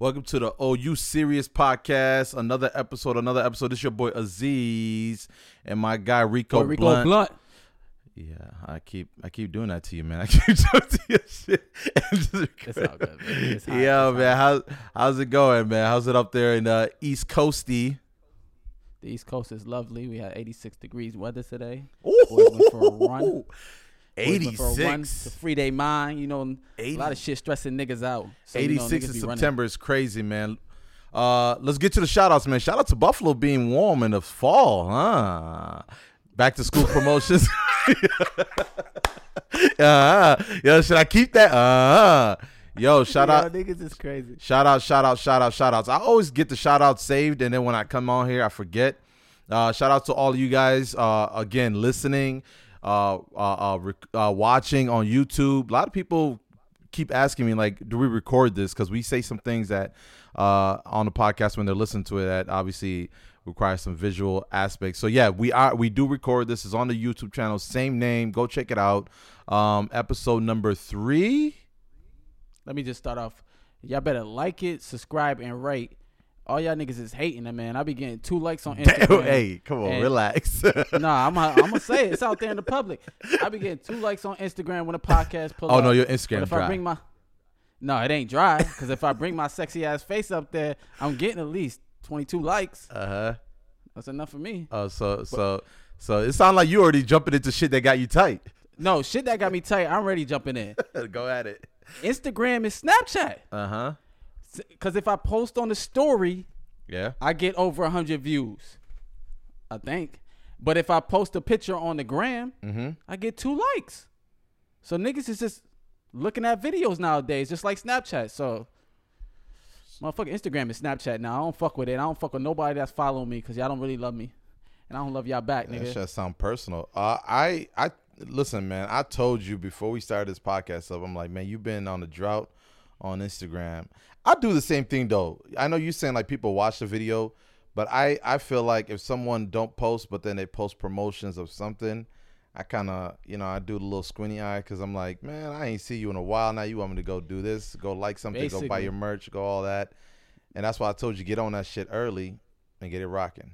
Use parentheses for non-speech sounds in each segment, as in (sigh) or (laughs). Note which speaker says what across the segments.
Speaker 1: Welcome to the OU Serious Podcast. Another episode, another episode. This is your boy Aziz and my guy Rico,
Speaker 2: Boy, Rico
Speaker 1: Blunt.
Speaker 2: Blunt.
Speaker 1: Yeah, I keep I keep doing that to you, man. I keep (laughs) doing to your shit. (laughs)
Speaker 2: It's all good, man. It's hot.
Speaker 1: Yo,
Speaker 2: It's
Speaker 1: man,
Speaker 2: hot.
Speaker 1: how's how's it going, man? How's it up there in uh, East Coasty?
Speaker 2: The East Coast is lovely. We had 86 degrees weather today. Boys went for a run. Boys went for a run
Speaker 1: 86.
Speaker 2: to free their mind. You know, a lot of shit stressing niggas out. So, you know,
Speaker 1: 86
Speaker 2: niggas
Speaker 1: in
Speaker 2: be running.
Speaker 1: September is crazy, man. Uh, let's get to the shout outs, man. Shout out to Buffalo being warm in the fall, huh? Back to school promotions. (laughs) uh, yo, should I keep that? Uh, yo, shout (laughs)
Speaker 2: Yo,
Speaker 1: out.
Speaker 2: niggas is crazy.
Speaker 1: Shout out, shout out, shout out, shout outs. I always get the shout out saved, and then when I come on here, I forget. Uh, shout out to all you guys, uh, again, listening, uh, uh, uh, uh, watching on YouTube. A lot of people keep asking me, like, do we record this? Because we say some things that uh, on the podcast when they're listening to it that obviously require some visual aspects. So yeah, we are we do record this. is on the YouTube channel, same name. Go check it out. Um, episode number three.
Speaker 2: Let me just start off. Y'all better like it, subscribe, and rate. All y'all niggas is hating it, man. I be getting two likes on (laughs) Instagram.
Speaker 1: Damn, hey, come on, relax. (laughs)
Speaker 2: Nah, I'm I'm gonna say it. It's out there in the public. I be getting two likes on Instagram when a podcast pull
Speaker 1: oh
Speaker 2: up.
Speaker 1: no, your
Speaker 2: But
Speaker 1: Instagram
Speaker 2: if
Speaker 1: dry.
Speaker 2: I bring my no, it ain't dry. Because if I bring my sexy ass face up there, I'm getting at least 22 likes.
Speaker 1: Uh huh.
Speaker 2: That's enough for me.
Speaker 1: Oh, so so so it sounds like you already jumping into shit that got you tight.
Speaker 2: No shit that got me tight. I'm ready jumping in. (laughs)
Speaker 1: Go at it.
Speaker 2: Instagram is Snapchat.
Speaker 1: Uh huh.
Speaker 2: Because if I post on the story,
Speaker 1: Yeah.
Speaker 2: I get over 100 views. I think. But if I post a picture on the gram,
Speaker 1: Mm-hmm.
Speaker 2: I get two likes. So niggas is just looking at videos nowadays, just like Snapchat. So, motherfucking Instagram is Snapchat now. I don't fuck with it. I don't fuck with nobody that's following me because y'all don't really love me, and I don't love y'all back,
Speaker 1: That
Speaker 2: nigga.
Speaker 1: shit sound personal. Uh, I I listen, man. I told you before we started this podcast up. I'm like, man, you've been on a drought on Instagram. I do the same thing though. I know you saying like people watch the video, but I I feel like if someone don't post, but then they post promotions of something. I kind of, you know, I do the little squinty eye because I'm like, man, I ain't see you in a while now. You want me to go do this, go like something, go buy your merch, go all that, and that's why I told you get on that shit early and get it rocking.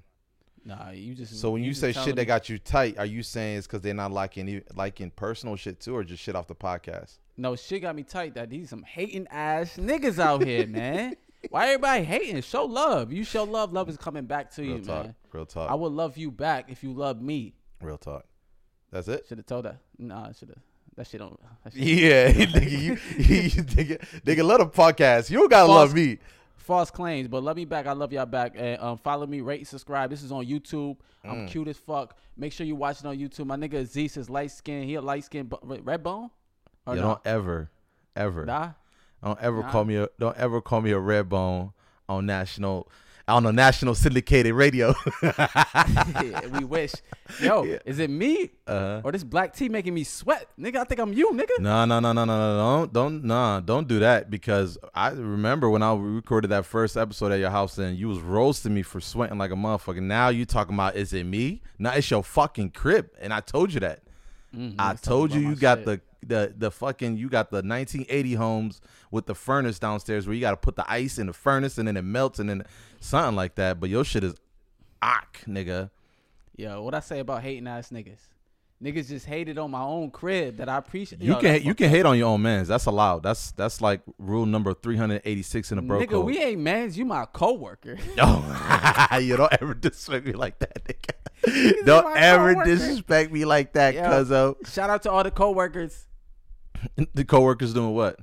Speaker 2: Nah, you just.
Speaker 1: So when you,
Speaker 2: just
Speaker 1: say shit that got you tight, are you saying it's because they're not liking liking personal shit too, or just shit off the podcast?
Speaker 2: no shit got me tight that these some hating ass niggas out here, man. (laughs) Why everybody hating? Show love. You show love. Love is coming back to
Speaker 1: Real
Speaker 2: you,
Speaker 1: talk,
Speaker 2: man.
Speaker 1: real talk,
Speaker 2: I would love you back if you love me.
Speaker 1: real talk. That's it.
Speaker 2: Should have told that. Nah, should have. That shit don't. That shit (laughs)
Speaker 1: Yeah, (laughs) nigga, you, you, nigga, nigga, let a podcast. You don't gotta
Speaker 2: False-
Speaker 1: love me.
Speaker 2: False claims, but love me back. I love y'all back. And um, follow me, rate, subscribe. This is on YouTube.
Speaker 1: Mm.
Speaker 2: I'm cute as fuck. Make sure you watch it on YouTube. My nigga Aziz is light skin. He a light skin, red bone. Or
Speaker 1: You
Speaker 2: no?
Speaker 1: don't ever, ever,
Speaker 2: Nah.
Speaker 1: don't ever
Speaker 2: Nah.
Speaker 1: call me a, don't ever call me a red bone on national, on a national syndicated radio. (laughs) (laughs)
Speaker 2: we wish. Yo,
Speaker 1: Yeah.
Speaker 2: is it me
Speaker 1: uh-huh.
Speaker 2: or this black tea making me sweat, nigga? I think I'm you, nigga.
Speaker 1: No, no, no, no, no, no, don't, don't, nah, don't do that because I remember when I recorded that first episode at your house and you was roasting me for sweating like a motherfucker. Now you talking about is it me? Now it's your fucking crib, and I told you that.
Speaker 2: Mm,
Speaker 1: I told you you got
Speaker 2: shit.
Speaker 1: the the the fucking you got the 1980 homes with the furnace downstairs where you got to put the ice in the furnace and then it melts and then something like that. But your shit is ock, nigga.
Speaker 2: Yo, what I say about hating ass niggas? Niggas just hated on my own crib that I appreciate.
Speaker 1: You
Speaker 2: Yo,
Speaker 1: can you can hate on your own mans. That's allowed. That's that's like rule number 386 in the bro
Speaker 2: Nigga,
Speaker 1: code.
Speaker 2: we ain't mans. You my coworker. (laughs)
Speaker 1: Oh, (laughs) you don't ever disrespect me like that, nigga. don't ever
Speaker 2: coworker.
Speaker 1: disrespect me like that, cuz of
Speaker 2: Shout out to all the coworkers
Speaker 1: the coworkers doing what?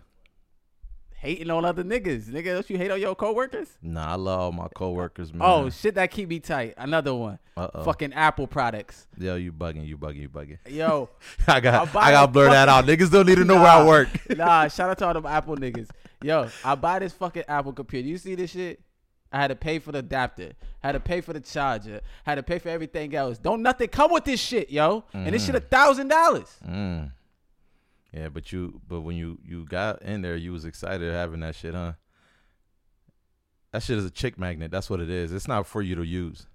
Speaker 2: hating on other niggas. Nigga, don't you hate on your coworkers?
Speaker 1: Nah, I love all my coworkers, man.
Speaker 2: Oh shit, that keep me tight. Another one.
Speaker 1: Uh-oh.
Speaker 2: Fucking Apple products.
Speaker 1: Yo, you bugging, you bugging, you bugging.
Speaker 2: Yo, (laughs)
Speaker 1: I got I got blur that out. Niggas don't need to know where I work. (laughs)
Speaker 2: nah, shout out to all them Apple niggas. Yo, I buy this fucking Apple computer. You see this shit? I had to pay for the adapter. Had to pay for the charger. Had to pay for everything else. Don't nothing come with this shit, yo. And this shit mm. a thousand dollars.
Speaker 1: Mm. Yeah, but you but when you you got in there, you was excited having that shit, huh? That shit is a chick magnet. That's what it is. It's not for you to use.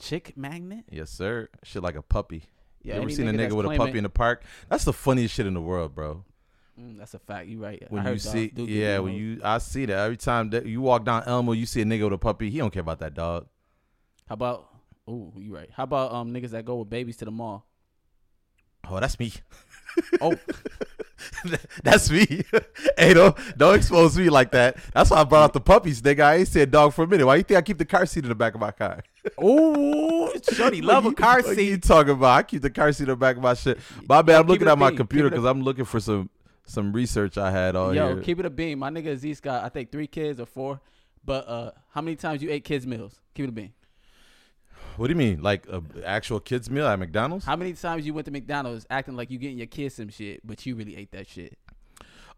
Speaker 2: Chick magnet.
Speaker 1: Yes, sir. Shit like a puppy.
Speaker 2: Yeah,
Speaker 1: you ever seen a
Speaker 2: nigga
Speaker 1: with a puppy in the park? That's the funniest shit in the world, bro.
Speaker 2: Mm, that's a fact. You right.
Speaker 1: When you see,
Speaker 2: do get
Speaker 1: yeah, when you, I see that every time that you walk down Elmo, you see a nigga with a puppy. He don't care about that dog.
Speaker 2: How about? Oh, you right. How about um niggas that go with babies to the mall?
Speaker 1: Oh, that's me. (laughs)
Speaker 2: Oh, (laughs)
Speaker 1: that's me. (laughs) hey, don't don't expose me like that. That's why I brought out the puppies, nigga. I ain't said dog for a minute. Why you think I keep the car seat in the back of my car? (laughs)
Speaker 2: oh, shorty love a car
Speaker 1: you- what you
Speaker 2: seat.
Speaker 1: talking about? I keep the car seat in the back of my shit. My bad. I'm looking at my computer
Speaker 2: Keep it a-
Speaker 1: because I'm looking for some some research I had on
Speaker 2: Yo, keep it a beam. My nigga Aziz got I think three kids or four. But uh, how many times you ate kids meals? Keep it a beam.
Speaker 1: What do you mean, like a actual kids meal at McDonald's?
Speaker 2: How many times you went to McDonald's acting like you getting your kids some shit, but you really ate that shit?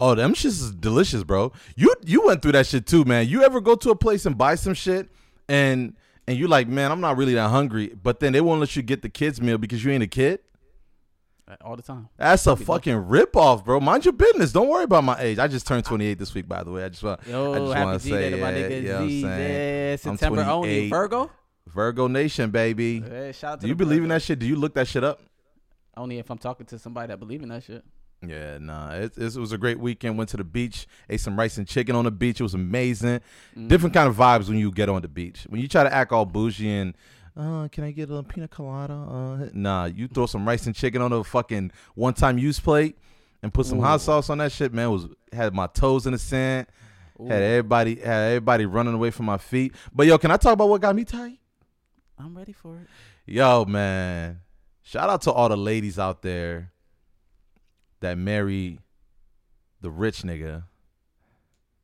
Speaker 1: Oh, them shits is delicious, bro. You you went through that shit too, man. You ever go to a place and buy some shit and and you like, man, I'm not really that hungry, but then they won't let you get the kids meal because you ain't a kid?
Speaker 2: Uh, All the time.
Speaker 1: That's a fucking ripoff, bro. Mind your business. Don't worry about my age. I just turned 28 this week, by the way. I just want
Speaker 2: Yo,
Speaker 1: I just
Speaker 2: happy
Speaker 1: wanna
Speaker 2: G Day to my
Speaker 1: say
Speaker 2: nigga
Speaker 1: it, you know what I'm saying?
Speaker 2: Yeah,
Speaker 1: I'm
Speaker 2: September only.
Speaker 1: 28.
Speaker 2: Virgo?
Speaker 1: Virgo Nation, baby.
Speaker 2: Yeah, shout out to
Speaker 1: Do you
Speaker 2: the
Speaker 1: believe in that shit? Do you look that shit up?
Speaker 2: Only if I'm talking to somebody that believe in that shit.
Speaker 1: Yeah, nah. It, it was a great weekend. Went to the beach, ate some rice and chicken on the beach. It was amazing.
Speaker 2: Mm.
Speaker 1: Different kind of vibes when you get on the beach. When you try to act all bougie and, uh, can I get a pina colada? Uh, nah, you throw some rice and chicken on a fucking one time use plate and put some hot sauce on that shit. Man, was had my toes in the sand.
Speaker 2: Ooh,
Speaker 1: Had everybody had everybody running away from my feet. But yo, can I talk about what got me tight?
Speaker 2: I'm ready for it.
Speaker 1: Yo, man. Shout out to all the ladies out there that marry the rich nigga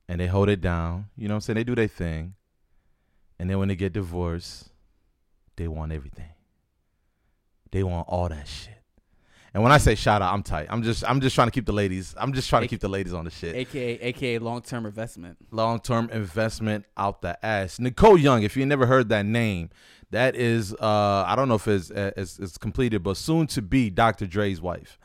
Speaker 1: and they hold it down. You know what I'm saying? They do their thing. And then when they get divorced, they want everything. They want all that shit. And when I say shout out, I'm tight. I'm just I'm just trying to keep the ladies. I'm just trying to keep the ladies on the shit.
Speaker 2: AKA AKA long term investment.
Speaker 1: long term investment out the ass. Nicole Young, if you never heard that name, that is uh I don't know if it's uh, it's, it's completed, but soon to be Dr. Dre's wife.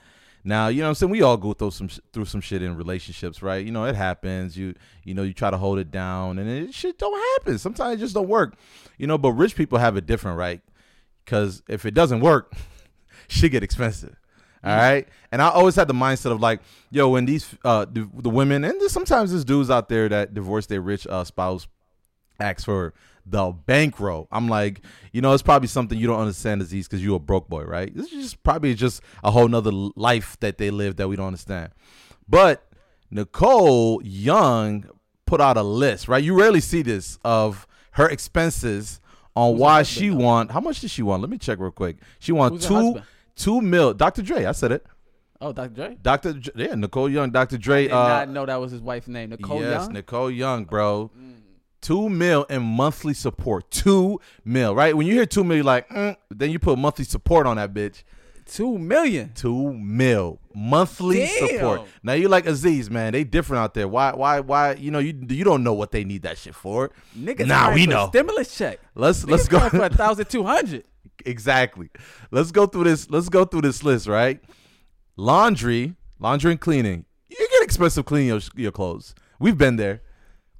Speaker 1: Now, you know what I'm saying? We all go through some through some shit in relationships, right? You know, it happens. You you know, you try to hold it down and it shit don't happen. Sometimes it just don't work. You know, but rich people have it different, right? Cuz if it doesn't work, (laughs) shit get expensive. All right, and I always had the mindset of like, yo, when these uh the, the women and there's sometimes there's dudes out there that divorce their rich uh, spouse, ask for the bankroll. I'm like, you know, it's probably something you don't understand, Aziz, because you're a broke boy, right? This is just probably just a whole nother life that they live that we don't understand. But Nicole Young put out a list, right? You rarely see this of her expenses on
Speaker 2: Who's
Speaker 1: why she want. How much did she want? Let me check real quick. She want
Speaker 2: Who's
Speaker 1: two two mil. Dr. Dre, I said it.
Speaker 2: Oh, Dr. Dre?
Speaker 1: Dr. Dre, yeah, Nicole Young, Dr.
Speaker 2: I
Speaker 1: Dre.
Speaker 2: did
Speaker 1: uh,
Speaker 2: not know that was his wife's name. Nicole
Speaker 1: yes,
Speaker 2: Young?
Speaker 1: Yes, Nicole Young, bro. Two mil in monthly support. Two mil, right? When you hear two mil, you're like, mm, then you put monthly support on that bitch.
Speaker 2: Two million.
Speaker 1: Two mil monthly
Speaker 2: Damn.
Speaker 1: support. Now you like Aziz, man. They different out there. Why? Why? Why? You know, you you don't know what they need that shit for.
Speaker 2: Niggas
Speaker 1: Nah, we know.
Speaker 2: Stimulus check.
Speaker 1: Let's
Speaker 2: Niggas
Speaker 1: let's go.
Speaker 2: for a (laughs) thousand two hundred.
Speaker 1: exactly. Let's go through this. Let's go through this list, right? Laundry, laundry and cleaning. You get expensive cleaning your your clothes. We've been there.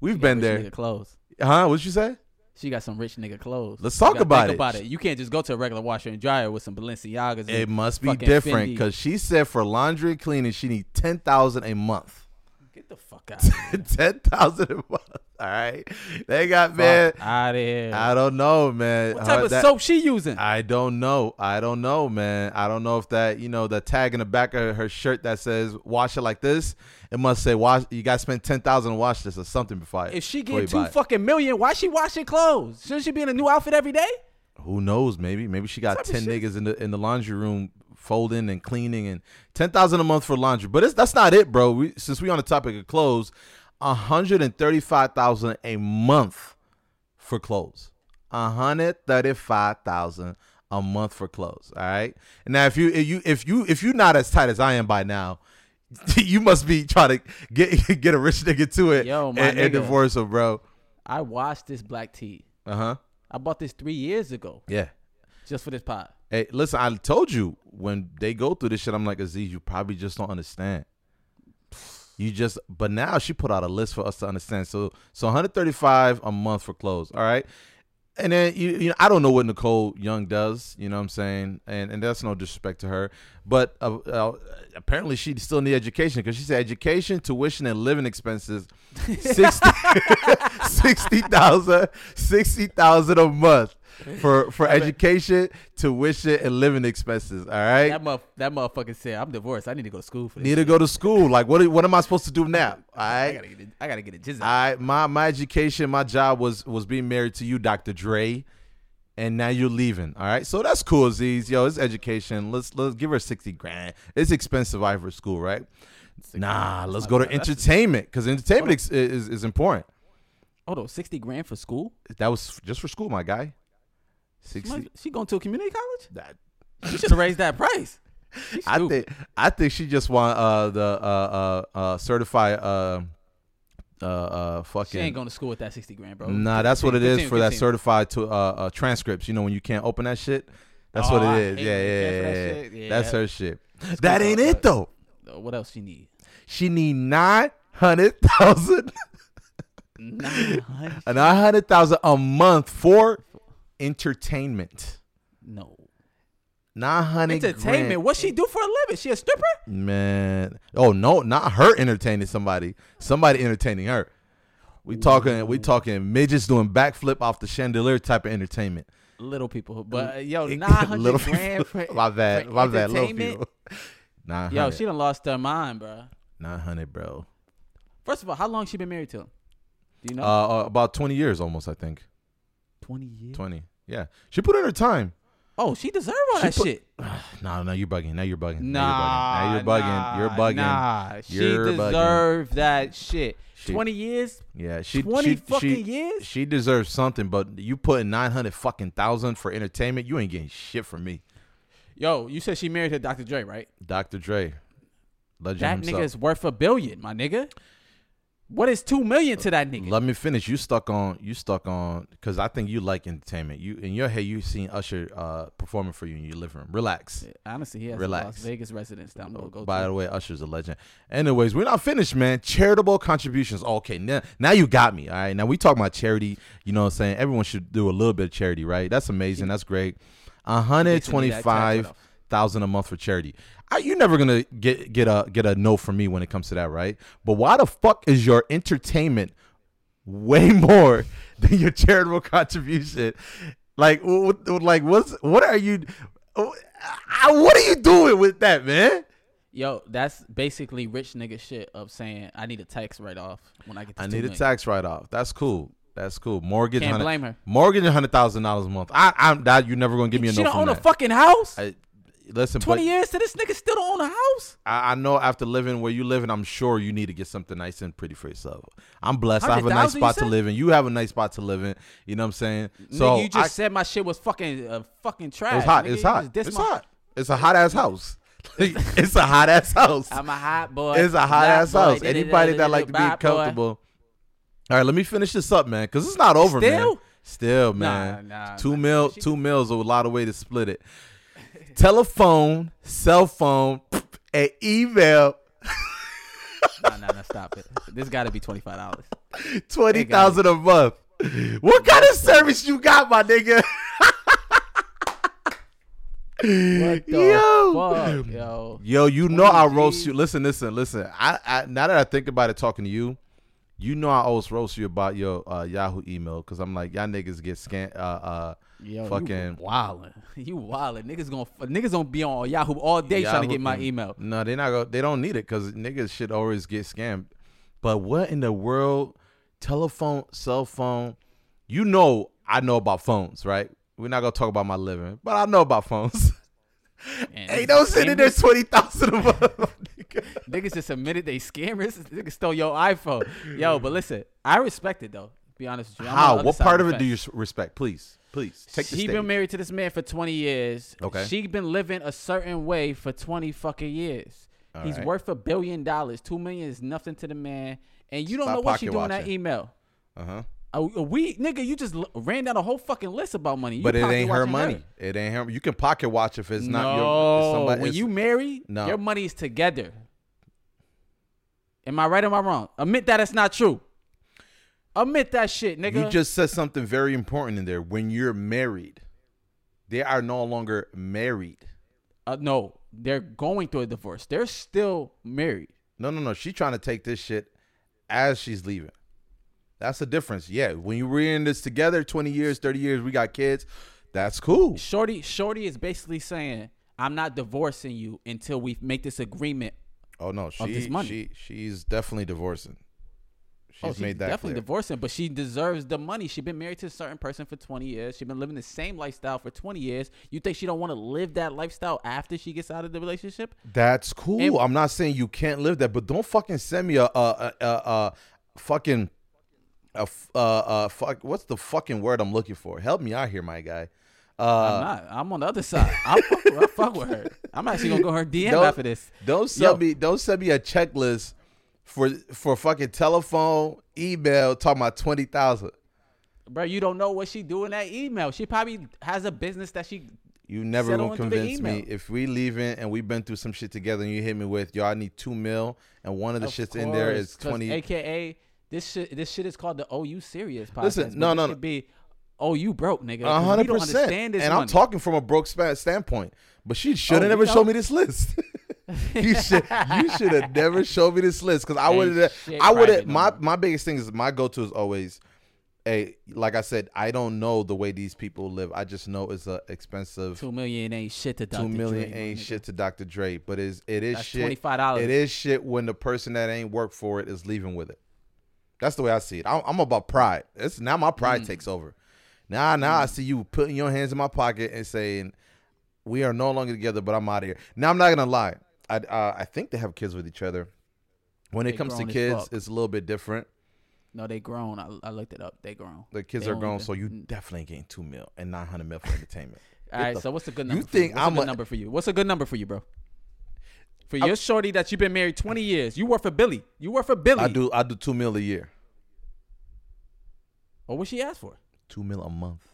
Speaker 1: We've been there.
Speaker 2: Nigga clothes.
Speaker 1: Huh? What'd you say?
Speaker 2: She got some rich nigga clothes.
Speaker 1: Let's talk about it.
Speaker 2: About it. You can't just go to a regular washer and dryer with some Balenciagas.
Speaker 1: It must be different because she said for laundry cleaning she need ten thousand a month.
Speaker 2: The fuck out. (laughs)
Speaker 1: ten thousand a month. All right, they got man.
Speaker 2: out of here.
Speaker 1: I don't know, man.
Speaker 2: what type
Speaker 1: Her-
Speaker 2: of
Speaker 1: that-
Speaker 2: soap she using?
Speaker 1: I don't know. I don't know, man. I don't know if that, you know, the tag in the back of her shirt that says "wash it like this." It must say "wash." You got to spend ten thousand to wash this or something before.
Speaker 2: If she get two fucking million, why she washing clothes? Shouldn't she be in a new outfit every day?
Speaker 1: Who knows? Maybe maybe she got ten niggas in the in the laundry room folding and cleaning and ten thousand a month for laundry. But it's, that's not it, bro. We, since we on the topic of clothes, hundred and thirty five thousand a month for clothes. hundred thirty five thousand a month for clothes. All right. And now if you if you if you if you're not as tight as I am by now. (laughs) You must be trying to get (laughs) get a rich nigga to it
Speaker 2: Yo,
Speaker 1: and, and divorce him, bro.
Speaker 2: I washed this black tee.
Speaker 1: Uh huh.
Speaker 2: I bought this three years ago
Speaker 1: Yeah.
Speaker 2: just for this pot.
Speaker 1: Hey, listen, I told you when they go through this shit, I'm like, Aziz, you probably just don't understand. You just, but now she put out a list for us to understand. So, so 135 a month for clothes. All right. and then you, you know I don't know what Nicole Young does. You know what I'm saying, and and that's no disrespect to her, but uh, uh, apparently she still need education because she said education, tuition, and living expenses (laughs) 60 (laughs) 60,000 60,000 a month for for education, tuition, and living expenses. All right,
Speaker 2: That muff, that motherfucker said, "I'm divorced. I need to go to school for this."
Speaker 1: need to go to school. Like what? What am I supposed to do now? (laughs) All right.
Speaker 2: I gotta get it. I gotta get a jizz.
Speaker 1: I my my education, my job was was being married to you, Dr. Dre, and now you're leaving. All right, so that's cool, Aziz. Yo, it's education. Let's let's give her sixty grand. It's expensive out for school, right? Nah, let's go to entertainment because entertainment ex- is is important.
Speaker 2: Hold on, sixty grand for school?
Speaker 1: That was just for school, my guy. Sixty.
Speaker 2: She, she going to a community college?
Speaker 1: That,
Speaker 2: You should have raised that price. (laughs)
Speaker 1: I think I think she just want uh the uh uh uh certified uh uh uh fucking.
Speaker 2: she ain't going to school with that sixty grand, bro.
Speaker 1: Nah, that's what it is for that certified to uh, uh transcripts. You know when you can't open that shit. That's
Speaker 2: Oh,
Speaker 1: what it is. Yeah,
Speaker 2: when
Speaker 1: yeah,
Speaker 2: that
Speaker 1: yeah, yeah.
Speaker 2: Yeah.
Speaker 1: That's her shit. That ain't it though.
Speaker 2: Uh, What else she need?
Speaker 1: She need nine hundred thousand,
Speaker 2: nine hundred
Speaker 1: thousand (laughs) a month for entertainment.
Speaker 2: No.
Speaker 1: Nine hundred
Speaker 2: Entertainment. What she do for a living? She a stripper?
Speaker 1: Man, oh no, not her entertaining somebody. Somebody entertaining her. We talking, we talking midgets doing backflip off the chandelier type of entertainment.
Speaker 2: Little people, but uh, yo, (laughs) nine hundred grand for, (laughs)
Speaker 1: my bad,
Speaker 2: for
Speaker 1: my bad, little
Speaker 2: entertainment?
Speaker 1: people. (laughs) Nine
Speaker 2: Yo, she done lost her mind, bro.
Speaker 1: Nine hundred, bro.
Speaker 2: First of all, how long she been married to? Do you know?
Speaker 1: Uh, uh, about twenty years, almost. I think
Speaker 2: Twenty years.
Speaker 1: twenty. Yeah, she put in her time.
Speaker 2: Oh, she deserve all
Speaker 1: She
Speaker 2: that
Speaker 1: put-
Speaker 2: shit. (sighs)
Speaker 1: No, no, you're bugging. Now you're bugging.
Speaker 2: Nah,
Speaker 1: now you're bugging. Now you're bugging. You're bugging.
Speaker 2: Nah, she
Speaker 1: You're bugging.
Speaker 2: deserved that shit.
Speaker 1: She-
Speaker 2: Twenty years,
Speaker 1: Yeah, she.
Speaker 2: twenty
Speaker 1: she,
Speaker 2: fucking
Speaker 1: she,
Speaker 2: years.
Speaker 1: She deserves something, but you putting nine hundred fucking thousand for entertainment, you ain't getting shit from me.
Speaker 2: Yo, you said she married to Dr. Dre, right?
Speaker 1: Dr. Dre, legend
Speaker 2: That
Speaker 1: himself.
Speaker 2: nigga is worth a billion, my nigga. What is two million to that nigga?
Speaker 1: Let me finish. You stuck on. You stuck on because I think you like entertainment. You in your head, you seen Usher uh, performing for you in your living room. Relax.
Speaker 2: Honestly, he has
Speaker 1: Relax.
Speaker 2: a Las Vegas residence down the go
Speaker 1: By
Speaker 2: to.
Speaker 1: the way, Usher's a legend. Anyways, we're not finished, man. Charitable contributions. Okay, now, now you got me. All right. Now we talking about charity. You know what I'm saying? Everyone should do a little bit of charity, right? That's amazing. That's great. hundred twenty-five thousand a month for charity. I, you're never gonna get get a get a no from me when it comes to that, right? But why the fuck is your entertainment way (laughs) more than your charitable contribution? Like, what, like what's what are you? Uh, what are you doing with that, man?
Speaker 2: Yo, that's basically rich nigga shit of saying I need a tax write off when I get.
Speaker 1: I need a tax write off. That's cool. That's cool. Mortgage,
Speaker 2: Can't
Speaker 1: 100
Speaker 2: blame her.
Speaker 1: mortgage, hundred thousand dollars a month. I, I'm that you're never gonna give me a
Speaker 2: She
Speaker 1: no
Speaker 2: don't
Speaker 1: from
Speaker 2: own a fucking house.
Speaker 1: I, listen,
Speaker 2: Twenty years to this nigga still don't own a house.
Speaker 1: I, I know after living where you live, and I'm sure you need to get something nice and pretty for yourself. I'm blessed. I have a nice spot to live in. You have a nice spot to live in. You know what I'm saying? So
Speaker 2: nigga, you just
Speaker 1: I-
Speaker 2: said my shit was fucking uh, fucking trash.
Speaker 1: it's hot.
Speaker 2: nigga.
Speaker 1: It's hot. It's
Speaker 2: my-
Speaker 1: hot. It's a hot ass house. (laughs) (laughs) it's a hot ass house.
Speaker 2: I'm a hot boy.
Speaker 1: It's a hot ass
Speaker 2: boy,
Speaker 1: house. Anybody that like to be comfortable. All right, let me finish this up, man, because it's not over,
Speaker 2: Still?
Speaker 1: man. Still, man.
Speaker 2: nah,
Speaker 1: two
Speaker 2: nah.
Speaker 1: mil,
Speaker 2: She-
Speaker 1: two mils, a lot of way to split it. Telephone, cell phone, and email.
Speaker 2: Nah, nah, nah, stop it. This got to be twenty five dollars.
Speaker 1: Twenty thousand a month. What kind of service you got, my nigga?
Speaker 2: What the
Speaker 1: Yo.
Speaker 2: fuck, yo?
Speaker 1: Yo, you know I roast you. Listen, listen, listen. I, I now that I think about it, talking to you, you know I always roast you about your uh, Yahoo email because I'm like, y'all niggas get scanned. Uh, uh,
Speaker 2: Yo,
Speaker 1: Fucking-
Speaker 2: wildin'. (laughs) You wildin'. Niggas gonna niggas gonna be on Yahoo all day trying to get my email.
Speaker 1: No, they not. Go, they don't need it because niggas should always get scammed. But what in the world? Telephone, cell phone. You know, I know about phones, right? We're not gonna talk about my living, but I know about phones. (laughs)
Speaker 2: And
Speaker 1: Ain't no sitting there twenty thousand of them. (laughs) nigga.
Speaker 2: Niggas just admitted they scammers. Niggas stole your iPhone. Yo, but listen, I respect it though. Be honest with you. I'm
Speaker 1: How? What part
Speaker 2: of
Speaker 1: it do you respect? Please, please take
Speaker 2: she been married to this man for 20 years.
Speaker 1: Okay.
Speaker 2: She been living a certain way for 20 fucking years.
Speaker 1: All
Speaker 2: He's
Speaker 1: right.
Speaker 2: worth a billion dollars. Two million is nothing to the man. And you don't
Speaker 1: Stop
Speaker 2: know what she doing in that email.
Speaker 1: Uh huh.
Speaker 2: A, a week, nigga, you just l- ran down a whole fucking list about money. You
Speaker 1: But it
Speaker 2: pocket
Speaker 1: ain't her
Speaker 2: watching
Speaker 1: money. It ain't her. You can pocket watch if it's
Speaker 2: no,
Speaker 1: not your. It's somebody,
Speaker 2: when
Speaker 1: it's-
Speaker 2: you marry,
Speaker 1: No.
Speaker 2: your money's together. Am I right or am I wrong? Admit that it's not true. Admit that shit, nigga.
Speaker 1: You just said something very important in there. When you're married, they are no longer married.
Speaker 2: uh, no, they're going through a divorce. They're still married.
Speaker 1: No, no, no. She's trying to take this shit as she's leaving. That's the difference. Yeah, when you were in this together, twenty years, thirty years, we got kids. That's cool.
Speaker 2: Shorty, Shorty is basically saying, "I'm not divorcing you until we make this agreement."
Speaker 1: Oh no, she
Speaker 2: this money.
Speaker 1: she she's definitely divorcing. She's,
Speaker 2: oh, she's
Speaker 1: made that
Speaker 2: definitely
Speaker 1: clear.
Speaker 2: divorcing, but she deserves the money. She's been married to a certain person for 20 years. She's been living the same lifestyle for 20 years. You think she don't want to live that lifestyle after she gets out of the relationship?
Speaker 1: That's cool.
Speaker 2: And-
Speaker 1: I'm not saying you can't live that, but don't fucking send me a a a, a, a fucking a uh uh fuck. What's the fucking word I'm looking for? Help me out here, my guy.
Speaker 2: I'm
Speaker 1: Uh,
Speaker 2: not. I'm on the other side. I'm fuck, I fuck with her. I'm actually gonna go her DM
Speaker 1: Don't-
Speaker 2: after this.
Speaker 1: don't send
Speaker 2: Yo.
Speaker 1: me don't send me a checklist for for fucking telephone, email, talking about twenty thousand.
Speaker 2: Bro, you don't know what she do in that email. She probably has a business that she.
Speaker 1: You never gonna convince me if we leaving and we've been through some shit together and you hit me with yo, I need two mil and one of the
Speaker 2: Of
Speaker 1: shits in there
Speaker 2: course,
Speaker 1: is twenty.
Speaker 2: AKA this shit. This shit is called the OU serious podcast.
Speaker 1: Listen, no, no,
Speaker 2: should
Speaker 1: no.
Speaker 2: Be oh, you broke, nigga. 'cause
Speaker 1: hundred percent. And I'm talking from a broke standpoint. But she should have
Speaker 2: Oh,
Speaker 1: never showed me this list. (laughs) (laughs) you should you should have never showed me this list because I would have I would have my my biggest thing is my go to is always a like I said I don't know the way these people live. I just know it's a expensive
Speaker 2: Two million ain't shit to Dr.
Speaker 1: two million
Speaker 2: Dre,
Speaker 1: ain't
Speaker 2: nigga.
Speaker 1: shit to Dr. Dre, but is it is
Speaker 2: That's
Speaker 1: shit.
Speaker 2: $25.
Speaker 1: It is shit when the person that ain't worked for it is leaving with it. That's the way I see it. I'm, I'm about pride. It's now my
Speaker 2: Mm.
Speaker 1: pride takes over. Now, now I see you putting your hands in my pocket and saying, "We are no longer together, but I'm out of here." Now I'm not gonna lie. I uh, I think they have kids with each other. When it comes to kids, it's a little bit different.
Speaker 2: No, they grown. I, I looked it up. They grown.
Speaker 1: The kids
Speaker 2: They
Speaker 1: are grown,
Speaker 2: been-
Speaker 1: so you
Speaker 2: mm.
Speaker 1: definitely ain't getting two mil and nine hundred mil for entertainment.
Speaker 2: All right. So what's a good
Speaker 1: you
Speaker 2: number? for
Speaker 1: think I'm
Speaker 2: a good
Speaker 1: a-
Speaker 2: number for you? What's a good number for you, bro? For your shorty that you've been married 20 years, you work for Billy. You work for Billy.
Speaker 1: I do I do two mil a year,
Speaker 2: Or what she asked for?
Speaker 1: two mil a month.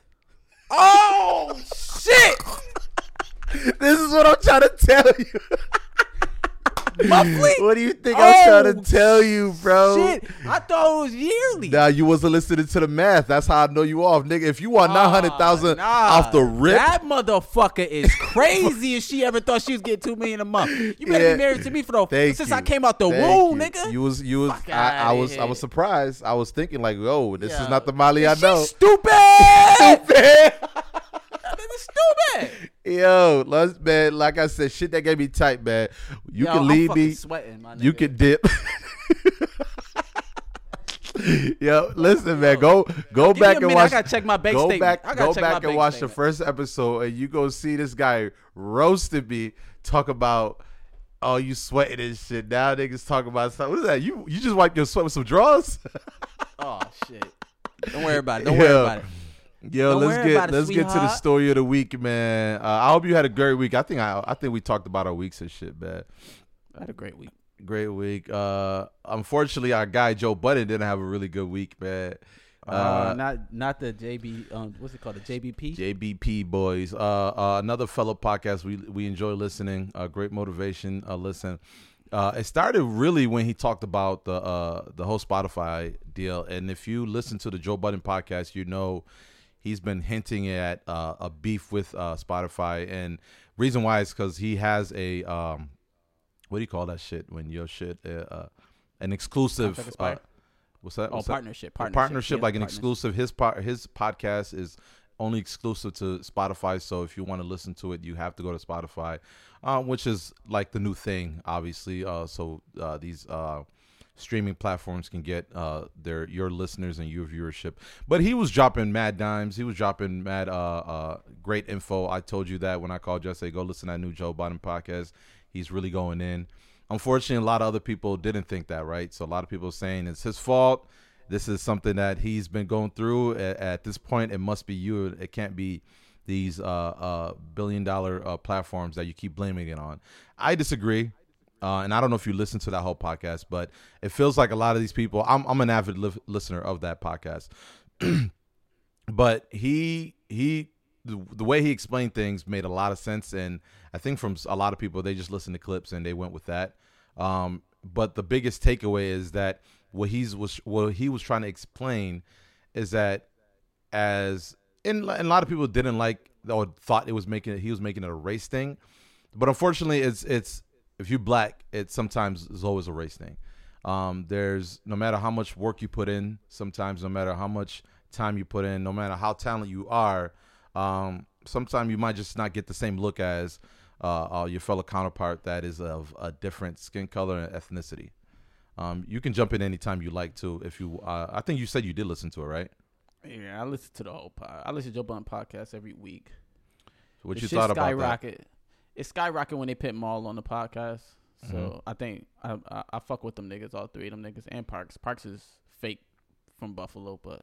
Speaker 2: Oh shit! (laughs)
Speaker 1: This is what I'm trying to tell you. (laughs) (laughs)
Speaker 2: Monthly?
Speaker 1: What do you think I'm trying
Speaker 2: Oh,
Speaker 1: to tell you, bro?
Speaker 2: Shit! I thought it was yearly.
Speaker 1: Now you wasn't listening to the math. That's how I know you off, nigga. If you want nine ah, hundred thousand
Speaker 2: Nah,
Speaker 1: off the rip,
Speaker 2: That motherfucker is (laughs) crazy. if she ever thought she was getting two million a month, you better
Speaker 1: Yeah.
Speaker 2: be married to me for since
Speaker 1: you.
Speaker 2: I came out the womb,
Speaker 1: you.
Speaker 2: nigga.
Speaker 1: You was you was
Speaker 2: Fuck
Speaker 1: I, I was I was surprised. I was thinking like, oh, this is not the Molly I know.
Speaker 2: Stupid. (laughs)
Speaker 1: Man.
Speaker 2: Stupid.
Speaker 1: Yo, let's man. Like I said, shit that gave me tight, man. You
Speaker 2: Yo,
Speaker 1: can
Speaker 2: I'm
Speaker 1: leave me.
Speaker 2: Sweating, my
Speaker 1: You can dip. (laughs) Yo, listen, man. Go go
Speaker 2: Give
Speaker 1: back and
Speaker 2: minute.
Speaker 1: watch.
Speaker 2: I gotta check my bank
Speaker 1: go
Speaker 2: statement.
Speaker 1: back,
Speaker 2: I gotta
Speaker 1: go
Speaker 2: check my
Speaker 1: back and
Speaker 2: bank
Speaker 1: watch the first episode, and you go see this guy roasted me. Talk about, oh, you sweating and shit. Now niggas talking about stuff. What is that? You you just wipe your sweat with some drawers? (laughs)
Speaker 2: Oh shit. Don't worry about it. Don't worry about it.
Speaker 1: Yo,
Speaker 2: Don't
Speaker 1: let's get let's get to the story of the week, man. Uh, I hope you had a great week. I think I I think we talked about our weeks and shit, man.
Speaker 2: I had a great week.
Speaker 1: Great week. Uh, unfortunately, our guy Joe Budden didn't have a really good week, man.
Speaker 2: Uh,
Speaker 1: Uh,
Speaker 2: not not the JB. Um, what's it called? The JBP.
Speaker 1: JBP boys. Uh, uh, another fellow podcast we we enjoy listening. Uh, great motivation. Uh, listen. Uh, it started really when he talked about the uh the whole Spotify deal, and if you listen to the Joe Budden podcast, you know he's been hinting at uh, a beef with uh, Spotify, and reason why is because he has a um, what do you call that shit when your shit uh, uh an exclusive uh, what's that?
Speaker 2: Oh,
Speaker 1: What's that?
Speaker 2: partnership.
Speaker 1: A
Speaker 2: Partnership.
Speaker 1: partnership,
Speaker 2: Yeah,
Speaker 1: like an exclusive. His part, his podcast is only exclusive to Spotify. So if you want to listen to it, you have to go to Spotify, uh, which is like the new thing, obviously. Uh, so uh, these uh, streaming platforms can get uh, their your listeners and your viewership. But he was dropping mad dimes. He was dropping mad uh, uh, great info. I told you that when I called you. I go listen to that new Joe Budden podcast. He's really going in. Unfortunately, a lot of other people didn't think that, right? So a lot of people saying it's his fault. This is something that he's been going through. At, at this point, it must be you. It can't be these uh, uh, billion dollar uh, platforms that you keep blaming it on. I disagree. Uh, and I don't know if you listen to that whole podcast, but it feels like a lot of these people. I'm, I'm an avid li- listener of that podcast, (clears throat) but he he the, the way he explained things made a lot of sense, and I think from a lot of people they just listened to clips and they went with that. Um, but the biggest takeaway is that what he's was what he was trying to explain is that as and, and a lot of people didn't like or thought it was making he was making it a race thing, but unfortunately, it's it's if you black, it sometimes is always a race thing. Um, there's no matter how much work you put in, sometimes no matter how much time you put in, no matter how talented you are, um, sometimes you might just not get the same look as uh, uh, your fellow counterpart that is of a different skin color and ethnicity. Um, you can jump in anytime you like to. If you, uh, I think you said you did listen to it, right?
Speaker 2: Yeah, I listen to the whole pod. I listen to Joe Budden podcast every week.
Speaker 1: What
Speaker 2: The
Speaker 1: you thought about that?
Speaker 2: It's skyrocket when they put Mal on the podcast. So
Speaker 1: Mhm.
Speaker 2: I think I, I I fuck with them niggas, all three of them niggas, and Parks. Parks is fake from Buffalo, but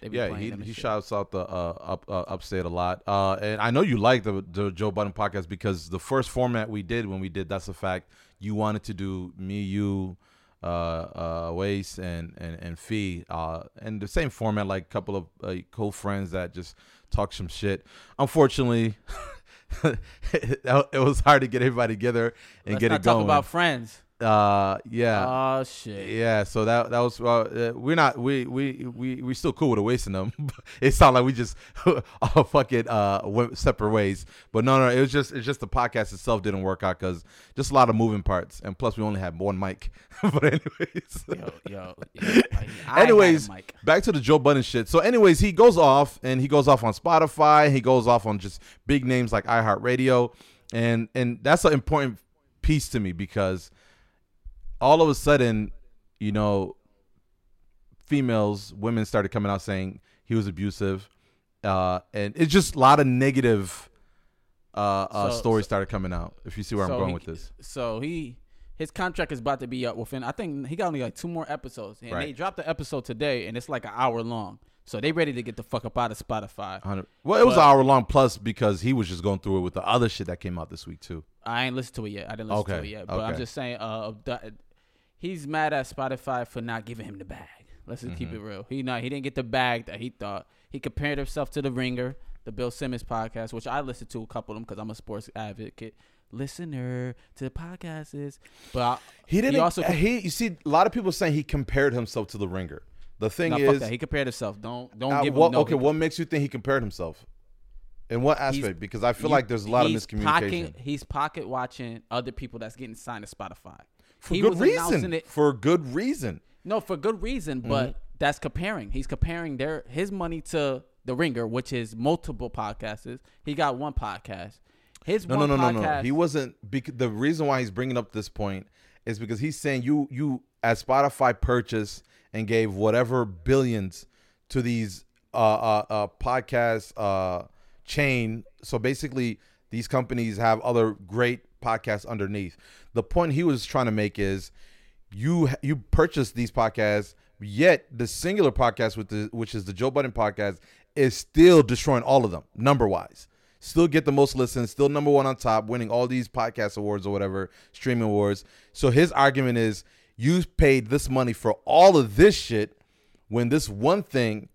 Speaker 2: they be
Speaker 1: Yeah, he he
Speaker 2: shit.
Speaker 1: shouts out the uh, up uh, upstate a lot. Uh, and I know you like the the Joe Budden podcast because the first format we did when we did that's a fact. You wanted to do me, you, uh, uh, Wace, and and and Fee, uh, and the same format, like a couple of uh, cool friends that just talk some shit. Unfortunately. (laughs) (laughs) it was hard to get everybody together and
Speaker 2: Let's
Speaker 1: get
Speaker 2: not
Speaker 1: it
Speaker 2: talk about friends.
Speaker 1: Uh, yeah,
Speaker 2: Oh shit.
Speaker 1: yeah, so that that was uh, we're not we we we we still cool with wasting them. (laughs) it sounded like we just (laughs) all fucking uh went separate ways, but no, no, it was just it's just the podcast itself didn't work out because just a lot of moving parts, and plus we only had one mic. (laughs) but anyways,
Speaker 2: Yo, yo, yo, I-
Speaker 1: Anyways, back to the Joe Budden shit. So, anyways, he goes off and he goes off on Spotify. He goes off on just big names like iHeartRadio, and and that's an important piece to me because all of a sudden, you know, females, women started coming out saying he was abusive, uh, and it's just a lot of negative uh, uh,
Speaker 2: So-
Speaker 1: stories
Speaker 2: so-
Speaker 1: started coming out. If you see where I'm going
Speaker 2: he-
Speaker 1: with this,
Speaker 2: So he his contract is about to be up within. I think he got only like two more episodes, and
Speaker 1: Right.
Speaker 2: they dropped the episode today, and it's like an hour long. So they ready to get the fuck up out of Spotify.
Speaker 1: 100 well, it was
Speaker 2: But-
Speaker 1: an hour long plus because he was just going through it with the other shit that came out this week too.
Speaker 2: I ain't listened to it yet. I didn't listen to it yet, but I'm just saying. Uh, the, he's mad at Spotify for not giving him the bag. Let's just
Speaker 1: Mm-hmm.
Speaker 2: keep it real. He not. He didn't get the bag that he thought. He compared himself to the Ringer, the Bill Simmons podcast, which I listened to a couple of them because I'm a sports advocate listener to the podcasts. Is but I,
Speaker 1: He didn't.
Speaker 2: He also
Speaker 1: he, you see, a lot of people saying he compared himself to the ringer. The thing
Speaker 2: fuck
Speaker 1: is.
Speaker 2: He compared himself. Don't don't
Speaker 1: uh,
Speaker 2: give
Speaker 1: what,
Speaker 2: him no.
Speaker 1: okay, what makes you think he compared himself? In what aspect? because I feel
Speaker 2: he-
Speaker 1: like there's a lot of miscommunication
Speaker 2: Pocket, he's pocket watching other people that's getting signed to Spotify.
Speaker 1: For
Speaker 2: he
Speaker 1: good
Speaker 2: was announcing
Speaker 1: reason.
Speaker 2: it-
Speaker 1: For good reason.
Speaker 2: No, for good reason,
Speaker 1: Mm-hmm.
Speaker 2: but that's comparing. He's comparing their his money to the Ringer, which is multiple podcasts. He got one podcast. His
Speaker 1: No, no,
Speaker 2: one
Speaker 1: no, no,
Speaker 2: podcast.
Speaker 1: no. He wasn't. Bec- the reason why he's bringing up this point is because he's saying you, you, as Spotify purchased and gave whatever billions to these uh, uh, uh, podcast uh, chain. So basically, these companies have other great podcasts underneath. The point he was trying to make is you you purchase these podcasts, yet the singular podcast with the which is the Joe Budden podcast is still destroying all of them number wise. Still get the most listens, still number one on top, winning all these podcast awards or whatever streaming awards. So his argument is you paid this money for all of this shit when this one thing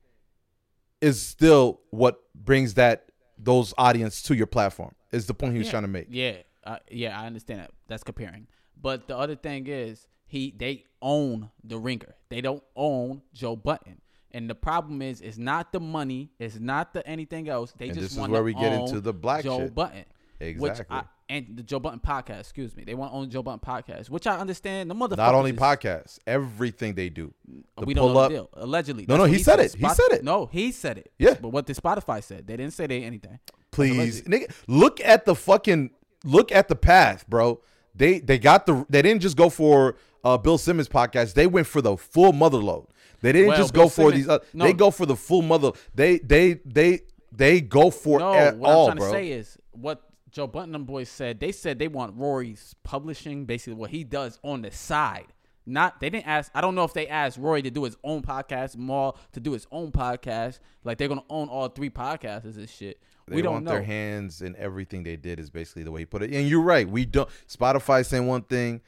Speaker 1: is still what brings that those audience to your platform. Is the point he was
Speaker 2: yeah,
Speaker 1: trying to make.
Speaker 2: Yeah, uh, yeah, I understand that. That's comparing. But the other thing is, he they own the Ringer. They don't own Joe Budden. And the problem is, it's not the money. It's not the anything else. They
Speaker 1: And
Speaker 2: just
Speaker 1: this is
Speaker 2: want
Speaker 1: where
Speaker 2: to
Speaker 1: we get into the black
Speaker 2: Joe
Speaker 1: shit.
Speaker 2: Button. Which
Speaker 1: Exactly.
Speaker 2: I, and the Joe Budden podcast, excuse me. They want to own Joe Budden podcast, which I understand. The motherfucker.
Speaker 1: Not only podcasts, everything they do. The
Speaker 2: we don't know
Speaker 1: up.
Speaker 2: the deal. Allegedly.
Speaker 1: No, no,
Speaker 2: what
Speaker 1: he said it. He said it.
Speaker 2: No, he said it.
Speaker 1: Yeah.
Speaker 2: But what did Spotify said? They didn't say they anything.
Speaker 1: Please, nigga, look at the fucking look at the path, bro. They they got the they didn't just go for uh, Bill Simmons podcast. They went for the full mother load. They didn't
Speaker 2: Well,
Speaker 1: just
Speaker 2: Bill
Speaker 1: go for these. Uh,
Speaker 2: no.
Speaker 1: They go for the full mother. They they they they go for
Speaker 2: No,
Speaker 1: it
Speaker 2: what
Speaker 1: all,
Speaker 2: I'm trying
Speaker 1: bro.
Speaker 2: to say is what Joe Budden and boys said. They said they want Rory's publishing, basically what he does on the side. Not they didn't ask. I don't know if they asked Rory to do his own podcast, Mal to do his own podcast. Like they're gonna own all three podcasts and shit.
Speaker 1: They
Speaker 2: we don't
Speaker 1: want
Speaker 2: know.
Speaker 1: their hands in everything they did is basically the way he put it. And you're right. We don't Spotify saying one thing,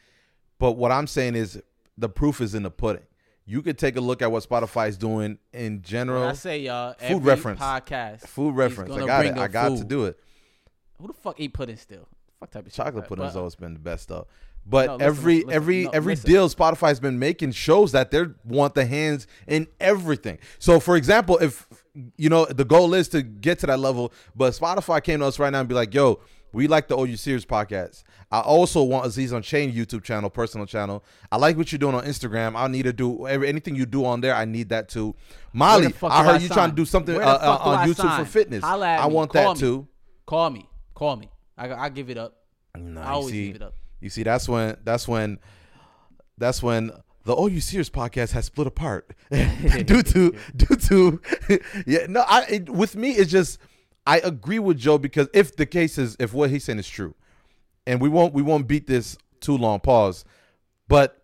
Speaker 1: but what I'm saying is the proof is in the pudding. You could take a look at what Spotify is doing in general.
Speaker 2: When I say y'all uh,
Speaker 1: Food reference.
Speaker 2: podcast,
Speaker 1: food reference. I got it. I got to do it.
Speaker 2: Who the fuck eat pudding still? Fuck type of shit,
Speaker 1: Chocolate
Speaker 2: right?
Speaker 1: pudding has always been the best stuff. But
Speaker 2: No, listen,
Speaker 1: every
Speaker 2: listen,
Speaker 1: every
Speaker 2: no,
Speaker 1: every
Speaker 2: listen.
Speaker 1: deal Spotify's been making shows that they want the hands in everything. So for example, if you know the goal is to get to that level, but Spotify came to us right now and be like, "Yo, we like the OU Serious podcast. I also want Aziz on Chain YouTube channel, personal channel. I like what you're doing on Instagram. I need to do every, anything you do on there. I need that too. Molly,
Speaker 2: Where the fuck
Speaker 1: I heard
Speaker 2: I
Speaker 1: you
Speaker 2: sign?
Speaker 1: trying to do something uh, uh, on
Speaker 2: I
Speaker 1: YouTube
Speaker 2: sign?
Speaker 1: for fitness. I
Speaker 2: me.
Speaker 1: want
Speaker 2: Call
Speaker 1: that
Speaker 2: me.
Speaker 1: too.
Speaker 2: Call me. Call me. I I give it up.
Speaker 1: Nah,
Speaker 2: I always
Speaker 1: see,
Speaker 2: give it up.
Speaker 1: You see, that's when that's when that's when the OU Serious podcast has split apart (laughs) due to (laughs) due to (laughs) yeah. No, I it, with me it's just I agree with Joe because if the case is if what he's saying is true, and we won't we won't beat this too long. Pause. But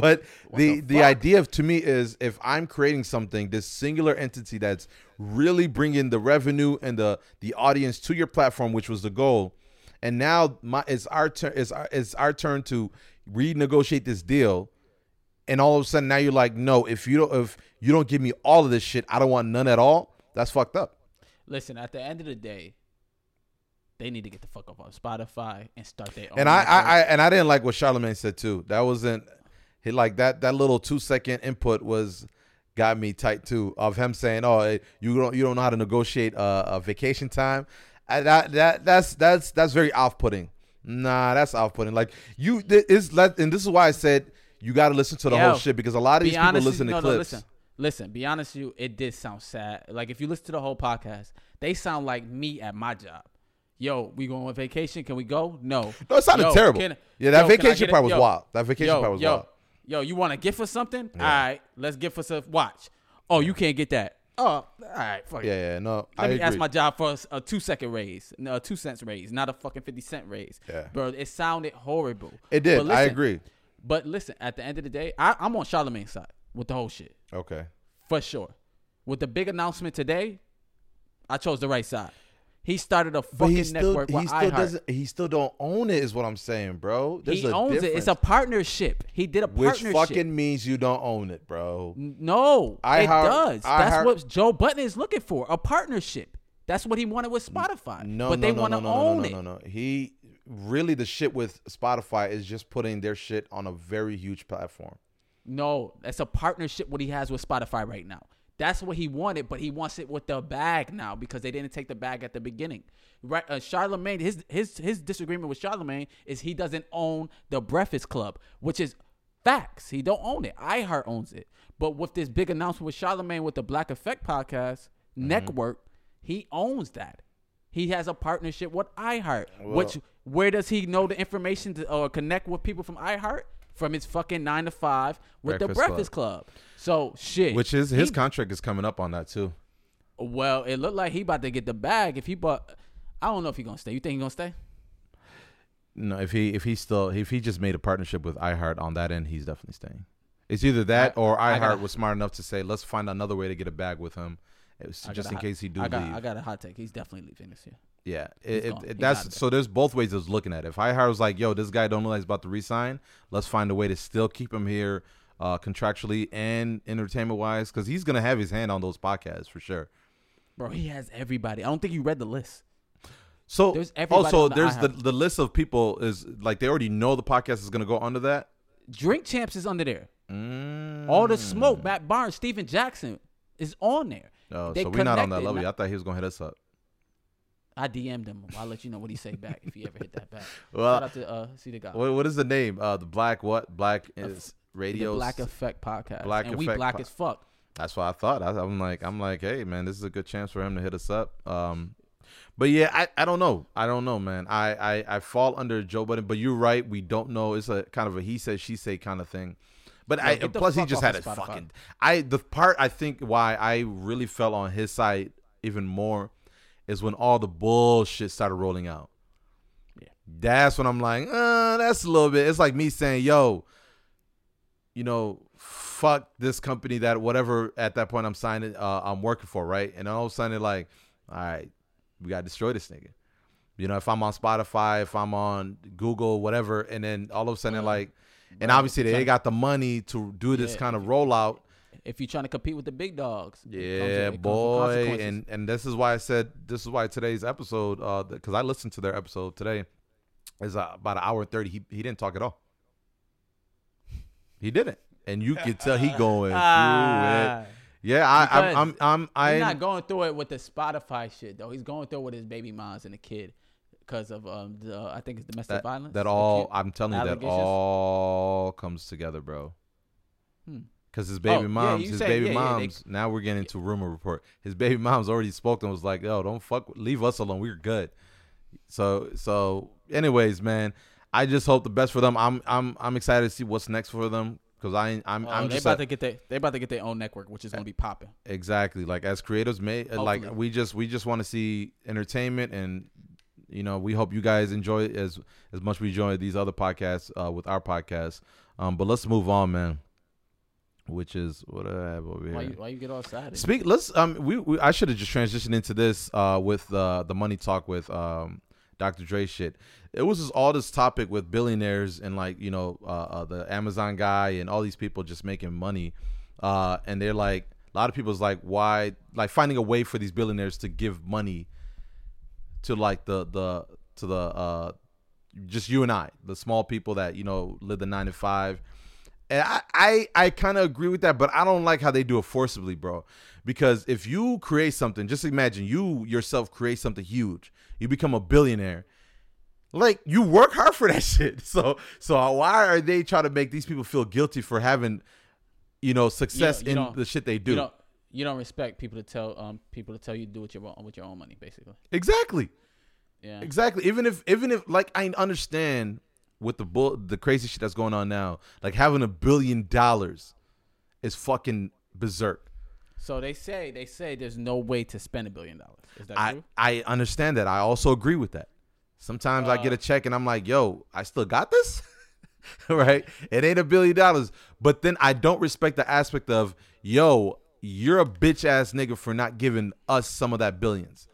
Speaker 1: but the
Speaker 2: the
Speaker 1: the idea of to me is if I'm creating something, this singular entity that's really bringing the revenue and the the audience to your platform, which was the goal, and now my it's our turn it's our, it's our turn to renegotiate this deal, and all of a sudden now you're like, no, if you don't if you don't give me all of this shit, I don't want none at all. That's fucked up.
Speaker 2: Listen, at the end of the day, they need to get the fuck up on Spotify and start their own.
Speaker 1: And I, I. I and I didn't like what Charlemagne said too. That wasn't he like that that little two second input was got me tight too of him saying, "Oh, eh, you don't you don't know how to negotiate uh, a vacation time." I, that that that's that's that's very off putting. Nah, that's off putting. Like you th- is let and this is why I said you got to listen to the
Speaker 2: Yo,
Speaker 1: whole shit because a lot of these people listen to
Speaker 2: no,
Speaker 1: clips.
Speaker 2: No, listen, listen. Be honest, with you. It did sound sad. Like if you listen to the whole podcast, they sound like me at my job. Yo, we going on vacation? Can we go? No.
Speaker 1: No, it sounded
Speaker 2: Yo,
Speaker 1: terrible.
Speaker 2: can-
Speaker 1: Yeah, that
Speaker 2: yo,
Speaker 1: vacation part was
Speaker 2: Yo,
Speaker 1: wild. That vacation
Speaker 2: yo,
Speaker 1: part was wild.
Speaker 2: Yo, you want to gift us something? All right, let's gift us a watch. Oh, you can't get that. Oh, all right, fuck it.
Speaker 1: Yeah, yeah, no,
Speaker 2: Let
Speaker 1: I
Speaker 2: me
Speaker 1: agree.
Speaker 2: ask my job for a two second raise, no, a two cents raise, not a fucking fifty cent raise.
Speaker 1: Yeah.
Speaker 2: bro, it sounded horrible.
Speaker 1: it did.
Speaker 2: But
Speaker 1: I agree.
Speaker 2: But listen, at the end of the day, I, I'm on Charlemagne's side with the whole shit
Speaker 1: Okay.
Speaker 2: for sure. With the big announcement today, I chose the right side. He started a fucking
Speaker 1: he still,
Speaker 2: network
Speaker 1: he still doesn't. He still don't own it. Is what I'm saying, bro. There's
Speaker 2: he owns it. It's a partnership. He did a
Speaker 1: which
Speaker 2: partnership.
Speaker 1: fucking means you don't own it, bro.
Speaker 2: no,
Speaker 1: iHeart-
Speaker 2: it does. That's
Speaker 1: iHeart-
Speaker 2: what Joe Budden is looking for. A partnership. That's what he wanted with Spotify.
Speaker 1: No,
Speaker 2: but
Speaker 1: no,
Speaker 2: they
Speaker 1: no,
Speaker 2: want
Speaker 1: no,
Speaker 2: to
Speaker 1: no, no,
Speaker 2: own
Speaker 1: no, no, no. He really the shit with Spotify is just putting their shit on a very huge platform.
Speaker 2: No, that's a partnership what he has with Spotify right now. That's what he wanted, but he wants it with the bag now because they didn't take the bag at the beginning. Right? Uh, Charlemagne, his his his disagreement with Charlemagne is he doesn't own the Breakfast Club, which is facts. He don't own it. iHeart owns it. But with this big announcement with Charlemagne with the Black Effect podcast
Speaker 1: Mm-hmm.
Speaker 2: network, he owns that. He has a partnership with iHeart.
Speaker 1: Well-
Speaker 2: which where does he know the information to or connect with people from iHeart? From his fucking nine to five with the
Speaker 1: Breakfast Club.
Speaker 2: Club. So shit.
Speaker 1: Which is his
Speaker 2: He-
Speaker 1: contract is coming up on that too.
Speaker 2: well, it looked like he about to get the bag. If he bought, I don't know if he gonna stay. You think he gonna stay?
Speaker 1: No, if he if he still if he just made a partnership with iHeart on that end, he's definitely staying. It's either that
Speaker 2: I-
Speaker 1: or iHeart was smart enough to say, let's find another way to get a bag with him, just in
Speaker 2: hot-
Speaker 1: case he do
Speaker 2: I got,
Speaker 1: leave.
Speaker 2: I got a hot take. He's definitely leaving this year.
Speaker 1: Yeah, it, it, it- that's so. There's both ways of looking at it. If iHeart was like, "Yo, this guy don't know he's about to resign. Let's find a way to still keep him here, uh, contractually and entertainment wise, because he's gonna have his hand on those podcasts for sure."
Speaker 2: Bro, he has everybody. I don't think you read the list.
Speaker 1: So
Speaker 2: There's everybody
Speaker 1: also
Speaker 2: the
Speaker 1: there's the the list of people is like they already know the podcast is gonna go under that.
Speaker 2: Drink Champs is under there.
Speaker 1: Mm.
Speaker 2: All the smoke, Matt Barnes, Stephen Jackson is on there.
Speaker 1: Oh,
Speaker 2: They
Speaker 1: so we're not on that level. I thought he was gonna hit us up.
Speaker 2: I DM'd him. I'll let you know what he say back if he ever hit that back. (laughs)
Speaker 1: Well,
Speaker 2: Shout out to uh, see the guy.
Speaker 1: What, what is the name? Uh, the Black what? Black is
Speaker 2: the
Speaker 1: radio.
Speaker 2: Black Effect podcast.
Speaker 1: Black
Speaker 2: and we black
Speaker 1: po-
Speaker 2: as fuck.
Speaker 1: That's what I thought. I, I'm like, I'm like, hey man, this is a good chance for him to hit us up. Um, but yeah, I, I don't know. I don't know, man. I, I, I fall under Joe Budden, but you're right. We don't know. It's a kind of a he said she say kind of thing. But I plus he just had a
Speaker 2: Spotify.
Speaker 1: fucking. I the part I think why I really fell on his side even more is when all the bullshit started rolling out.
Speaker 2: Yeah.
Speaker 1: That's when I'm like, uh, that's a little bit. It's like me saying, yo, you know, fuck this company that whatever at that point I'm signing, uh, I'm working for, right? And all of a sudden, they're like, all right, we gotta destroy this nigga. You know, if I'm on Spotify, if I'm on Google, whatever, and then all of a sudden, they're like, and obviously they
Speaker 2: trying-
Speaker 1: got the money to do this
Speaker 2: Yeah,
Speaker 1: kind of rollout.
Speaker 2: If you're trying to compete with the big dogs, it comes with-
Speaker 1: Yeah,
Speaker 2: comes
Speaker 1: boy, and and this is why I said this is why today's episode, uh, because I listened to their episode today, is uh, about an hour and thirty. He he didn't talk at all. He didn't, and you could tell he going through
Speaker 2: Ah.
Speaker 1: it. Yeah, I, I'm, I'm, I'm, I.
Speaker 2: He's not going through it with the Spotify shit though. He's going through it with his baby moms and the kid because of um the I think it's domestic
Speaker 1: that,
Speaker 2: violence.
Speaker 1: that all. I'm telling you that all comes together, bro.
Speaker 2: Hmm.
Speaker 1: Because his
Speaker 2: Oh,
Speaker 1: baby
Speaker 2: yeah,
Speaker 1: moms,
Speaker 2: you
Speaker 1: his
Speaker 2: said-
Speaker 1: baby
Speaker 2: yeah, yeah, they-
Speaker 1: moms. now we're getting into rumor report. His baby moms already spoke and was like, "Yo, don't fuck, leave us alone. We're good." So, so, anyways, man, I just hope the best for them. I'm, I'm, I'm excited to see what's next for them because I, I'm,
Speaker 2: Oh,
Speaker 1: I'm
Speaker 2: they
Speaker 1: just
Speaker 2: about to get their they about to get their own network, which is gonna be popping.
Speaker 1: exactly like as creators, may like we just, we just want to see entertainment and. You know, we hope you guys enjoy as as much we enjoy these other podcasts uh, with our podcast. Um, but let's move on, man. Which is what I have over here.
Speaker 2: Why you why you get all excited?
Speaker 1: Speak. Let's. Um. We. we I should have just transitioned into this. Uh. With the the money talk with um. Dr. Dre shit. It was just all this topic with billionaires and like you know uh, uh the Amazon guy and all these people just making money, uh and they're like a lot of people's like why like finding a way for these billionaires to give money to like the the to the uh just you and I the small people that you know live the nine to five and I, I, I kind of agree with that, but I don't like how they do it forcibly, bro. Because if you create something, just imagine you yourself create something huge, you become a billionaire. Like you work hard for that (laughs) shit. So, so why are they trying to make these people feel guilty for having, you know, success
Speaker 2: you
Speaker 1: in
Speaker 2: don't-
Speaker 1: the shit they
Speaker 2: You
Speaker 1: do?
Speaker 2: don't you don't respect people to tell um people to tell you to do with your own with your own money, basically.
Speaker 1: Exactly.
Speaker 2: Yeah.
Speaker 1: Exactly. Even if even if like I understand with the bull the crazy shit that's going on now, like having a billion dollars is fucking berserk.
Speaker 2: So they say they say there's no way to spend a billion dollars. Is that
Speaker 1: I
Speaker 2: true?
Speaker 1: I understand that. I also agree with that. Sometimes I get
Speaker 2: Uh,
Speaker 1: a check and I'm like, "Yo, I still got this." (laughs) right? It ain't a billion dollars, but then I don't respect the aspect of, "Yo, you're a bitch ass nigga for not giving us some of that billions.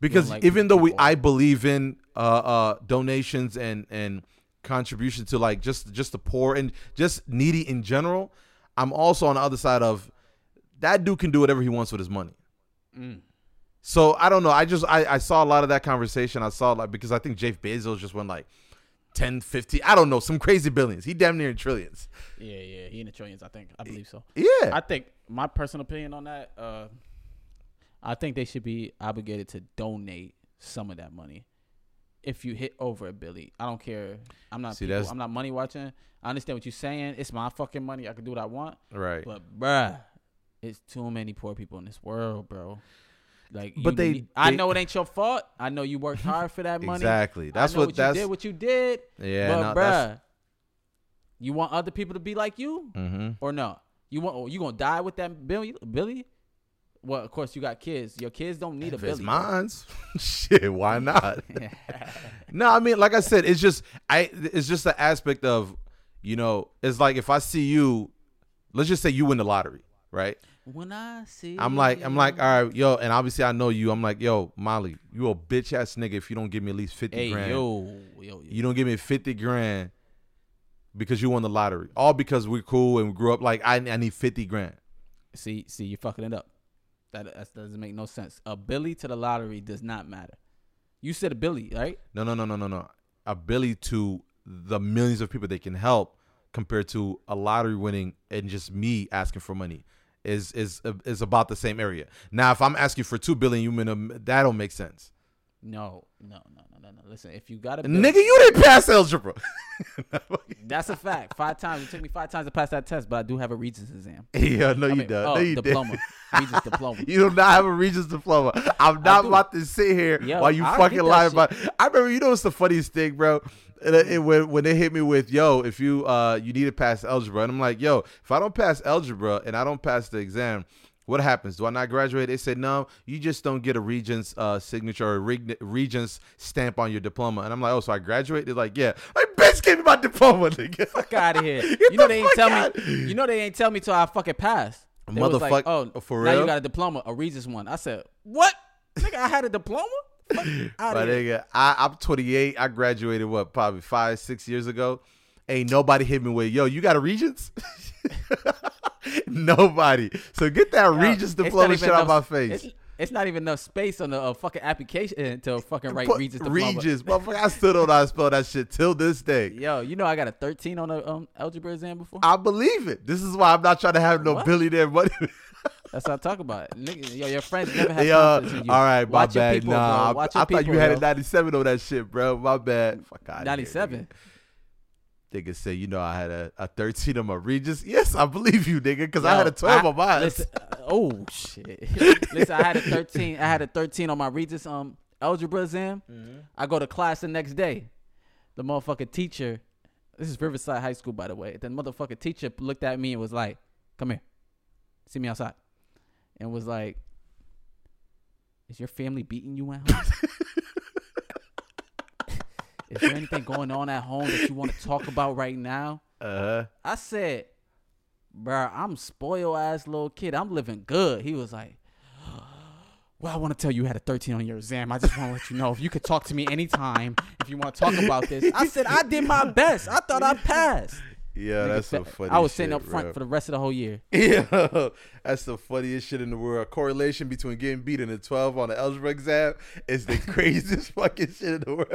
Speaker 1: Because
Speaker 2: like
Speaker 1: even though we I believe in uh uh donations and and contribution to like just just the poor and just needy in general, I'm also on the other side of that dude can do whatever he wants with his money.
Speaker 2: Mm.
Speaker 1: So I don't know. I just I, I saw a lot of that conversation. I saw like because I think Jeff Bezos just went like 10, 50, I don't know, some crazy billions. He damn near in trillions.
Speaker 2: Yeah, yeah. He in the trillions, I think. I believe so.
Speaker 1: Yeah.
Speaker 2: I think my personal opinion on that, uh, I think they should be obligated to donate some of that money. If you hit over a billy, I don't care. I'm not.
Speaker 1: See,
Speaker 2: people,
Speaker 1: that's-
Speaker 2: I'm not money watching. I understand what you're saying. It's my fucking money. I can do what I want.
Speaker 1: right.
Speaker 2: But bruh, it's too many poor people in this world, bro. Like,
Speaker 1: But they-
Speaker 2: need- I
Speaker 1: they-
Speaker 2: know it ain't your fault. I know you worked hard for that money.
Speaker 1: Exactly. That's what,
Speaker 2: what
Speaker 1: that's
Speaker 2: you did. What you did.
Speaker 1: yeah,
Speaker 2: but
Speaker 1: no,
Speaker 2: bruh, you want other people to be like you
Speaker 1: hmm
Speaker 2: or no? You want? Or you gonna die with that Billy? Billy? Well, of course you got kids. Your kids don't need
Speaker 1: If
Speaker 2: a
Speaker 1: it's mine's, (laughs) shit, why (laughs) not? (laughs) no, I mean, like I said, it's just I. It's just the aspect of, you know, it's like if I see you, let's just say you win the lottery, right?
Speaker 2: when I see,
Speaker 1: I'm like, I'm like, all right, yo, and obviously I know you. I'm like, yo, Molly, you a bitch ass nigga if you don't give me at least fifty
Speaker 2: hey
Speaker 1: grand.
Speaker 2: yo, yo, yo.
Speaker 1: You don't give me fifty grand because you won the lottery, all because we're cool and we grew up. Like I, I need fifty grand.
Speaker 2: See, see, you're fucking it up. That, that doesn't make no sense. A Billy to the lottery does not matter. You said a Billy, right?
Speaker 1: No, no, no, no, no, no. Ability to the millions of people they can help compared to a lottery winning and just me asking for money is is is about the same area. Now, if I'm asking for two billion, you mean um, that don't make sense,
Speaker 2: No, no, no, no, no, no. Listen, if you got a
Speaker 1: nigga. You didn't pass algebra. (laughs)
Speaker 2: that's a fact. Five times. It took me five times to pass that test, but I do have a Regents exam.
Speaker 1: yeah, no,
Speaker 2: I
Speaker 1: you
Speaker 2: mean,
Speaker 1: don't.
Speaker 2: oh,
Speaker 1: no, you
Speaker 2: diploma.
Speaker 1: didn't.
Speaker 2: Regents (laughs) diploma.
Speaker 1: You do not have a Regents diploma. I'm not about to sit here
Speaker 2: Yo,
Speaker 1: while you
Speaker 2: I'll
Speaker 1: fucking lie
Speaker 2: shit.
Speaker 1: about. I remember, you know, what's the funniest thing, bro? And when when they hit me with, "Yo, if you uh you need to pass algebra," and I'm like, "Yo, if I don't pass algebra and I don't pass the exam." What happens? Do I not graduate? They said no. You just don't get a regent's uh, signature or a reg- regent's stamp on your diploma. And I'm like, oh, so I graduate? They're like, yeah. Like, bitch, give me my diploma, nigga.
Speaker 2: Fuck out of here. (laughs) You know
Speaker 1: the
Speaker 2: they ain't tell
Speaker 1: out.
Speaker 2: me. You know they ain't tell me till I fucking passed. They was like, oh,
Speaker 1: for real?
Speaker 2: now you got a diploma, a Regents one. I said, what? Nigga, I had a diploma. (laughs)
Speaker 1: But
Speaker 2: here.
Speaker 1: nigga, I, I'm 28. I graduated what, probably five, six years ago. Ain't nobody hit me with, yo, you got a Regents? (laughs) (laughs) nobody. So get that
Speaker 2: Yo,
Speaker 1: Regents diploma shit out
Speaker 2: no-
Speaker 1: my face.
Speaker 2: it's- It's not even enough space on the uh, fucking application to fucking write
Speaker 1: Put
Speaker 2: Regis diploma.
Speaker 1: Regis, motherfucker. I still don't know how to spell that shit till this day. (laughs)
Speaker 2: Yo, you know I got a 13 on the um, algebra exam before.
Speaker 1: I believe it. This is why I'm not trying to have no
Speaker 2: What?
Speaker 1: billionaire money. (laughs)
Speaker 2: That's what I talk about. Nigga, yo, your friends never
Speaker 1: Hey, uh,
Speaker 2: confidence in you.
Speaker 1: all right, my
Speaker 2: Watch
Speaker 1: bad.
Speaker 2: people,
Speaker 1: nah. I- I,
Speaker 2: your
Speaker 1: thought you
Speaker 2: people,
Speaker 1: had a 97 on that shit, bro. My bad. Fuck out.
Speaker 2: 97.
Speaker 1: Nigga say, you know, I had a, a 13 on my Regis. Yes, I believe you, nigga, because I had a 12
Speaker 2: I-
Speaker 1: on mine.
Speaker 2: Listen, (laughs) uh, oh shit. (laughs) listen, I had a 13. I had a 13 on my Regis um algebra exam.
Speaker 1: Mm-hmm.
Speaker 2: I go to class the next day. The motherfucking teacher. This is Riverside High School, by the way. The motherfucking teacher looked at me and was like, "Come here, see me outside," and was like, "Is your family beating you at home?" (laughs) Is there anything going on at home that you want to talk about right now?
Speaker 1: Uh-huh.
Speaker 2: I said, bro, I'm spoiled ass little kid. I'm living good. He was like, well, I want to tell you you had a 13 on your exam. I just want to let you know if you could talk to me anytime if you want to talk about this. I said I did my best. I thought I passed.
Speaker 1: Yeah, that's so funny.
Speaker 2: I was
Speaker 1: shit,
Speaker 2: sitting up front
Speaker 1: bro.
Speaker 2: for the rest of the whole year. (laughs)
Speaker 1: Yeah, that's the funniest shit in the world. Correlation between getting beat in the 12 on the algebra exam is the (laughs) craziest fucking shit in the world.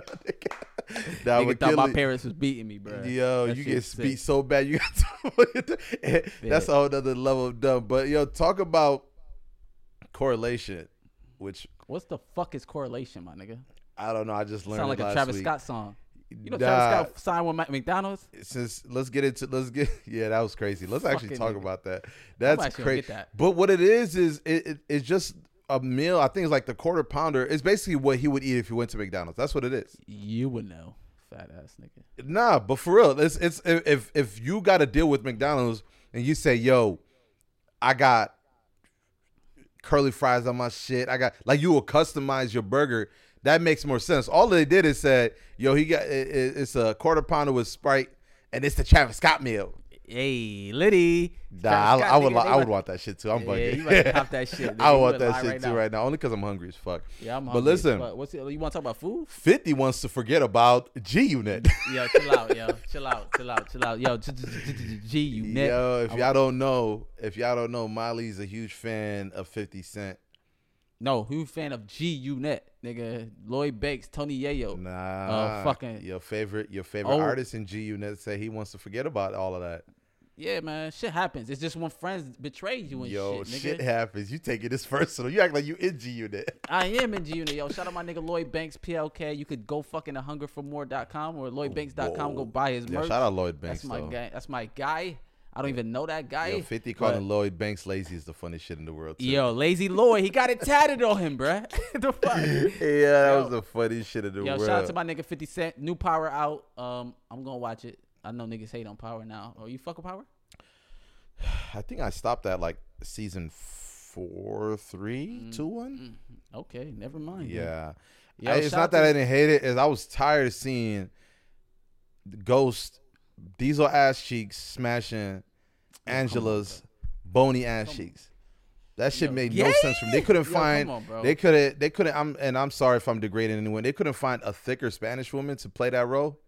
Speaker 1: Nah,
Speaker 2: Nigga thought my
Speaker 1: Kelly-
Speaker 2: parents was beating me, bro.
Speaker 1: Yo,
Speaker 2: That
Speaker 1: you get beat so bad you got (laughs) to That's a whole other level of dumb. But yo, talk about correlation, which
Speaker 2: What's the fuck is correlation, my nigga?
Speaker 1: I don't know. I just learned
Speaker 2: Sound like
Speaker 1: it
Speaker 2: a Travis
Speaker 1: week.
Speaker 2: Scott song. You know Travis Scott signed with McDonald's?
Speaker 1: since let's get into let's get (laughs) yeah that was crazy let's actually
Speaker 2: Fucking
Speaker 1: talk
Speaker 2: nigga.
Speaker 1: about that that's crazy
Speaker 2: that.
Speaker 1: but what it is is it, it, it's just a meal i think it's like the quarter pounder it's basically what he would eat if he went to mcdonald's that's what it is
Speaker 2: You would know, fat ass nigga.
Speaker 1: nah but for real it's it's if if you got to deal with mcdonald's and you say yo i got curly fries on my shit i got like you will customize your burger that makes more sense all they did is said yo he got it, it- it's a quarter pounder with sprite and it's the travis scott meal
Speaker 2: Hey, Liddy.
Speaker 1: Nah, I, I would, li- I would want that shit too. I'm
Speaker 2: Yeah,
Speaker 1: bugging.
Speaker 2: you about to pop that (laughs) shit, nigga.
Speaker 1: I want that shit
Speaker 2: right
Speaker 1: too
Speaker 2: now.
Speaker 1: right now, only because I'm hungry as fuck.
Speaker 2: Yeah, I'm hungry.
Speaker 1: But listen.
Speaker 2: But what's it, you want to talk about food?
Speaker 1: Fifty wants to forget about G Unit. (laughs)
Speaker 2: Yo, chill out, yo, chill out, chill out, chill out, yo. G unit.
Speaker 1: Yo, if y'all don't know, if y'all don't know, Molly's a huge fan of Fifty Cent.
Speaker 2: No, who fan of G Unit, nigga? Lloyd Banks, Tony Yayo.
Speaker 1: Uh, nah,
Speaker 2: fucking-
Speaker 1: your favorite, your favorite
Speaker 2: Oh.
Speaker 1: artist in G Unit say he wants to forget about all of that.
Speaker 2: Yeah, man, shit happens. It's just when friends betray you and
Speaker 1: Yo,
Speaker 2: shit, nigga.
Speaker 1: shit happens. You take it this (laughs) personal. You act like you in G Unit.
Speaker 2: I am in G Unit, yo. Shout out my nigga Lloyd Banks, PLK. You could go fucking to hungerformore.com or lloydbanks.com. Oh,
Speaker 1: go
Speaker 2: buy his
Speaker 1: Yeah,
Speaker 2: merch.
Speaker 1: shout out Lloyd Banks
Speaker 2: That's my
Speaker 1: though.
Speaker 2: guy. That's my guy. I don't even know that guy.
Speaker 1: Yo, Fifty calling Lloyd Banks lazy is the funniest shit in the world. Too.
Speaker 2: Yo, lazy Lloyd, he got it tatted on him, bruh. (laughs) the fuck? (laughs)
Speaker 1: yeah, that
Speaker 2: Yo.
Speaker 1: was the funniest shit in the
Speaker 2: Yo,
Speaker 1: world.
Speaker 2: shout out to my nigga 50 Cent. New Power out. Um, I'm gonna watch it. I know niggas hate on Power now. Oh, you fuck with Power? (sighs)
Speaker 1: I think I stopped at like season four, three, two, one.
Speaker 2: Okay, never mind.
Speaker 1: Yeah,
Speaker 2: Yo,
Speaker 1: I- it's not that I didn't hate it. Is I was tired of seeing Ghost, Diesel ass cheeks smashing Angela's bony ass cheeks. That shit made no sense for me. They couldn't find.
Speaker 2: come on, bro.
Speaker 1: they couldn't. They couldn't. I'm and I'm sorry if I'm degrading anyone. They couldn't find a thicker Spanish woman to play that role.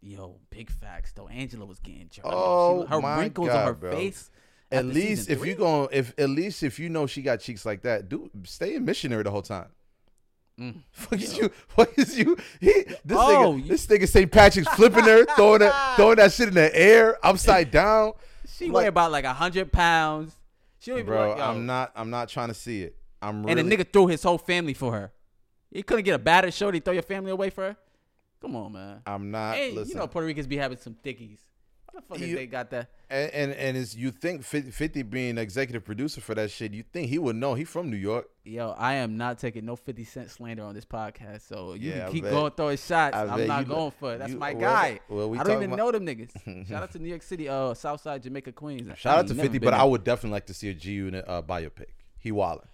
Speaker 2: Yo, big facts though. Angela was getting.
Speaker 1: Oh,
Speaker 2: her
Speaker 1: my
Speaker 2: wrinkles
Speaker 1: God,
Speaker 2: on her
Speaker 1: bro.
Speaker 2: face.
Speaker 1: At
Speaker 2: after
Speaker 1: least
Speaker 2: season
Speaker 1: if
Speaker 2: three?
Speaker 1: you going if at least if you know she got cheeks like that, do stay in missionary the whole time.
Speaker 2: Mm.
Speaker 1: Fuck is you? (laughs) What is you? He, (laughs) this
Speaker 2: Oh,
Speaker 1: nigga,
Speaker 2: you-
Speaker 1: this nigga St. Patrick's flipping her, (laughs) throwing that, throwing that shit in the air, upside down.
Speaker 2: she
Speaker 1: like-
Speaker 2: weigh about like a hundred pounds. She don't even
Speaker 1: Bro,
Speaker 2: like.
Speaker 1: I'm not. I'm not trying to see it. I'm
Speaker 2: And
Speaker 1: really.
Speaker 2: the nigga threw his whole family for her. You couldn't get a battered shorty throw your family away for her. Come on, man.
Speaker 1: I'm not.
Speaker 2: Hey, you know Puerto Ricans be having some thickies. The fuck is
Speaker 1: You-
Speaker 2: they got that?
Speaker 1: and and, and it's you think 50, 50 being executive producer for that shit, you think he would know? He from New York.
Speaker 2: Yo, I am not taking no 50 Cent slander on this podcast. So you
Speaker 1: Yeah,
Speaker 2: can keep going throwing shots.
Speaker 1: I
Speaker 2: I'm not going for it. That's
Speaker 1: you-
Speaker 2: my
Speaker 1: well,
Speaker 2: guy.
Speaker 1: well, we
Speaker 2: I don't even
Speaker 1: about-
Speaker 2: know them niggas. (laughs) Shout out to New York City, uh, Southside, Jamaica, Queens.
Speaker 1: Shout
Speaker 2: I
Speaker 1: out to 50, but
Speaker 2: there.
Speaker 1: I would definitely like to see a G Unit uh, biopic. He wildin'.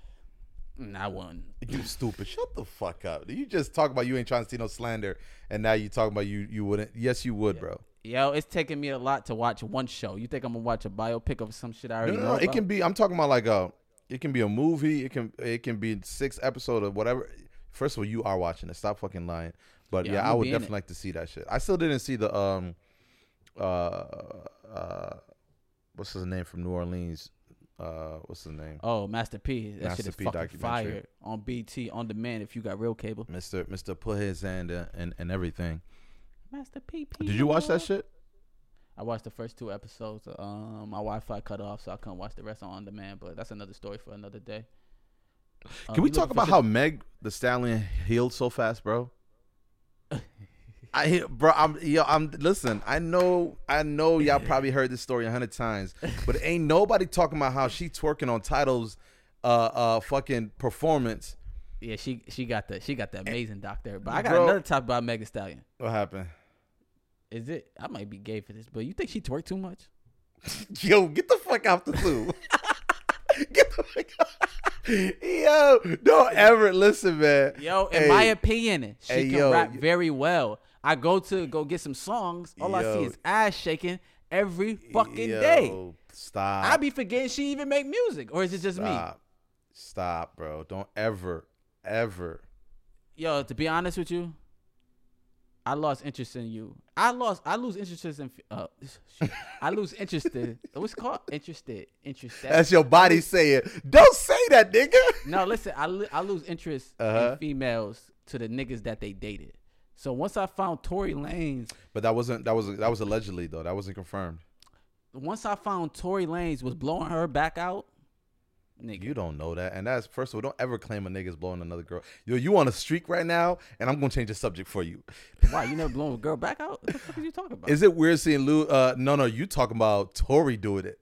Speaker 2: I won.
Speaker 1: You stupid. Shut the fuck up. You just talk about you ain't trying to see no slander, and now you talking about you you wouldn't. Yes, you would, bro.
Speaker 2: Yo, it's taking me a lot to watch one show. You think I'm gonna watch a biopic of some shit I already
Speaker 1: no,
Speaker 2: know?
Speaker 1: no. It
Speaker 2: about?
Speaker 1: can be. I'm talking about like a. It can be a movie. It can. It can be six episode of whatever. First of all, you are watching it. Stop fucking lying. But
Speaker 2: Yeah,
Speaker 1: yeah, I would definitely like to see that shit. I still didn't see the um, uh, uh, what's his name from New Orleans? Uh, what's his name?
Speaker 2: Oh, Master P. That
Speaker 1: Master
Speaker 2: shit is
Speaker 1: P
Speaker 2: fucking fire on BT on demand if you got real cable.
Speaker 1: Mister Mister put his hand and and everything.
Speaker 2: Master P. P
Speaker 1: Did you watch that shit?
Speaker 2: I watched the first two episodes. Um, my Wi-Fi cut off, so I couldn't watch the rest on on demand. But that's another story for another day. Um,
Speaker 1: Can we talk about
Speaker 2: shit-
Speaker 1: how Meg the Stallion healed so fast, bro? I bro, I'm yo, I'm listen. I know, I know, y'all probably heard this story a hundred times, but ain't nobody talking about how she twerking on titles, uh, uh, fucking performance.
Speaker 2: Yeah, she she got the she got the amazing doctor. But I got
Speaker 1: Bro.
Speaker 2: another topic about Megan Stallion.
Speaker 1: What happened?
Speaker 2: Is it? I might be gay for this, but you think she twerk too much? (laughs)
Speaker 1: Yo, get the fuck out the zoo. (laughs) get the fuck out. Yo, don't ever listen, man.
Speaker 2: Yo, in
Speaker 1: Hey,
Speaker 2: my opinion, she
Speaker 1: hey,
Speaker 2: can
Speaker 1: yo,
Speaker 2: rap very well. I go to go get some songs. All I see is ass shaking every fucking day.
Speaker 1: Stop.
Speaker 2: I be forgetting she even make music, or is it just me?
Speaker 1: Stop. Stop, bro. Don't ever, ever.
Speaker 2: Yo, to be honest with you, I lost interest in you. I lost. I lose interest in. Uh. (laughs) I lose interest in. What's it called? Interested. Interested.
Speaker 1: That's your body saying. Don't say that, nigga.
Speaker 2: No, listen, I, I lose interest
Speaker 1: Uh-huh.
Speaker 2: in females to the niggas that they dated. So once I found Tory Lanez,
Speaker 1: But that wasn't. That was. That was allegedly though. That wasn't confirmed.
Speaker 2: once I found Tory Lanez was blowing her back out, nigga.
Speaker 1: You don't know that, and that's first of all. Don't ever claim a nigga's blowing another girl. Yo, you on a streak right now, and I'm gonna change the subject for you. (laughs)
Speaker 2: Why you never blown a girl back out? What the fuck are you talking about?
Speaker 1: Is it weird seeing Lou? Uh, no, no. You talking about Tory doing it?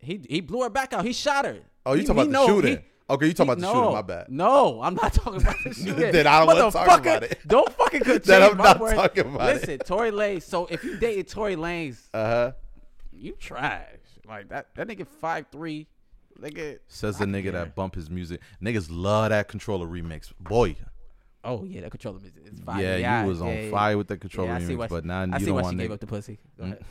Speaker 2: he he blew her back out. He shot her.
Speaker 1: Oh, you
Speaker 2: He-
Speaker 1: talking about the
Speaker 2: know-
Speaker 1: shooting?
Speaker 2: he-
Speaker 1: okay, you talking
Speaker 2: he-
Speaker 1: about the
Speaker 2: no,
Speaker 1: shooting? My bad.
Speaker 2: No, I'm not talking about the (laughs) shooting.
Speaker 1: Then I don't wanna talk
Speaker 2: Motherfucker,
Speaker 1: about it.
Speaker 2: Don't fucking go (laughs)
Speaker 1: Then I'm
Speaker 2: change
Speaker 1: not
Speaker 2: word.
Speaker 1: talking about it.
Speaker 2: Listen, Tory Lanez. So if you dated Tory Lanez,
Speaker 1: Uh huh.
Speaker 2: you trash. Like that. That nigga five three. Nigga
Speaker 1: Says the nigga that bump his music. Niggas love that controller remix. Boy,
Speaker 2: Oh yeah, that controller is is fire.
Speaker 1: yeah,
Speaker 2: yeah,
Speaker 1: you was on
Speaker 2: yeah, yeah.
Speaker 1: fire with that controller
Speaker 2: Yeah, I see
Speaker 1: remix,
Speaker 2: why
Speaker 1: but
Speaker 2: she-
Speaker 1: now
Speaker 2: I
Speaker 1: you
Speaker 2: see
Speaker 1: don't
Speaker 2: why she
Speaker 1: want
Speaker 2: gave
Speaker 1: nigga-
Speaker 2: up the pussy. Go ahead.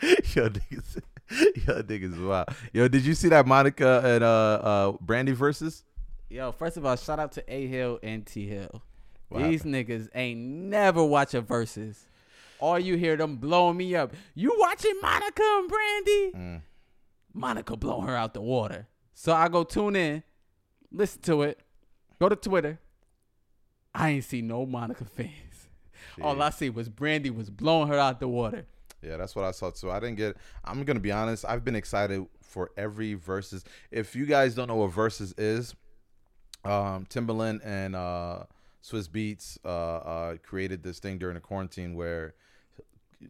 Speaker 2: (laughs)
Speaker 1: yo, niggas, (laughs) yo, niggas, wow. Yo, did you see that Monica and uh, uh, Brandy versus?
Speaker 2: Yo, first of all, shout out to A Hill and T Hill.
Speaker 1: What
Speaker 2: These niggas ain't never watch a verses. All you hear them blowing me up. You watching Monica and Brandy?
Speaker 1: Mm.
Speaker 2: Monica blowing her out the water. So I go tune in, listen to it, go to Twitter. I ain't see no Monica fans. All I see was Brandy was blowing her out the water.
Speaker 1: Yeah, that's what I saw too. I didn't get. I'm gonna be honest. I've been excited for every versus. If you guys don't know what versus is, um, Timbaland and uh, Swizz Beatz uh, uh, created this thing during the quarantine where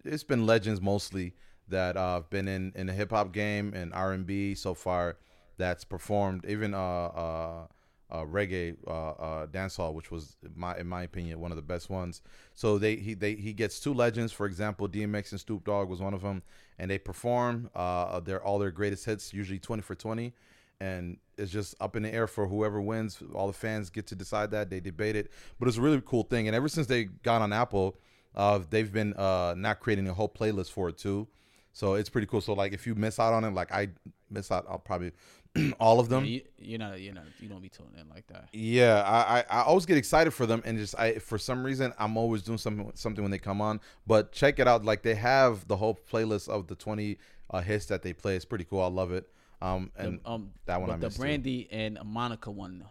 Speaker 1: it's been legends mostly that uh, have been in in the hip hop game and R and B so far that's performed even uh uh. Uh, reggae uh, uh, dancehall, which was my in my opinion one of the best ones. So they he they he gets two legends. For example, DMX and Snoop Dogg was one of them, and they perform uh, their all their greatest hits, usually twenty for twenty, and it's just up in the air for whoever wins. All the fans get to decide that they debate it, but it's a really cool thing. And ever since they got on Apple, uh, they've been uh, not creating a whole playlist for it too. So it's pretty cool. So like if you miss out on it, like I miss out, I'll probably (clears throat) all of them.
Speaker 2: You, you know, you know, you don't be tuning in like that.
Speaker 1: Yeah, I, I, I always get excited for them, and just I for some reason I'm always doing something something when they come on. But check it out, like they have the whole playlist of the 20 uh, hits that they play. It's pretty cool. I love it. Um, and
Speaker 2: the, um,
Speaker 1: that one I
Speaker 2: the
Speaker 1: missed too.
Speaker 2: Brandy and Monica one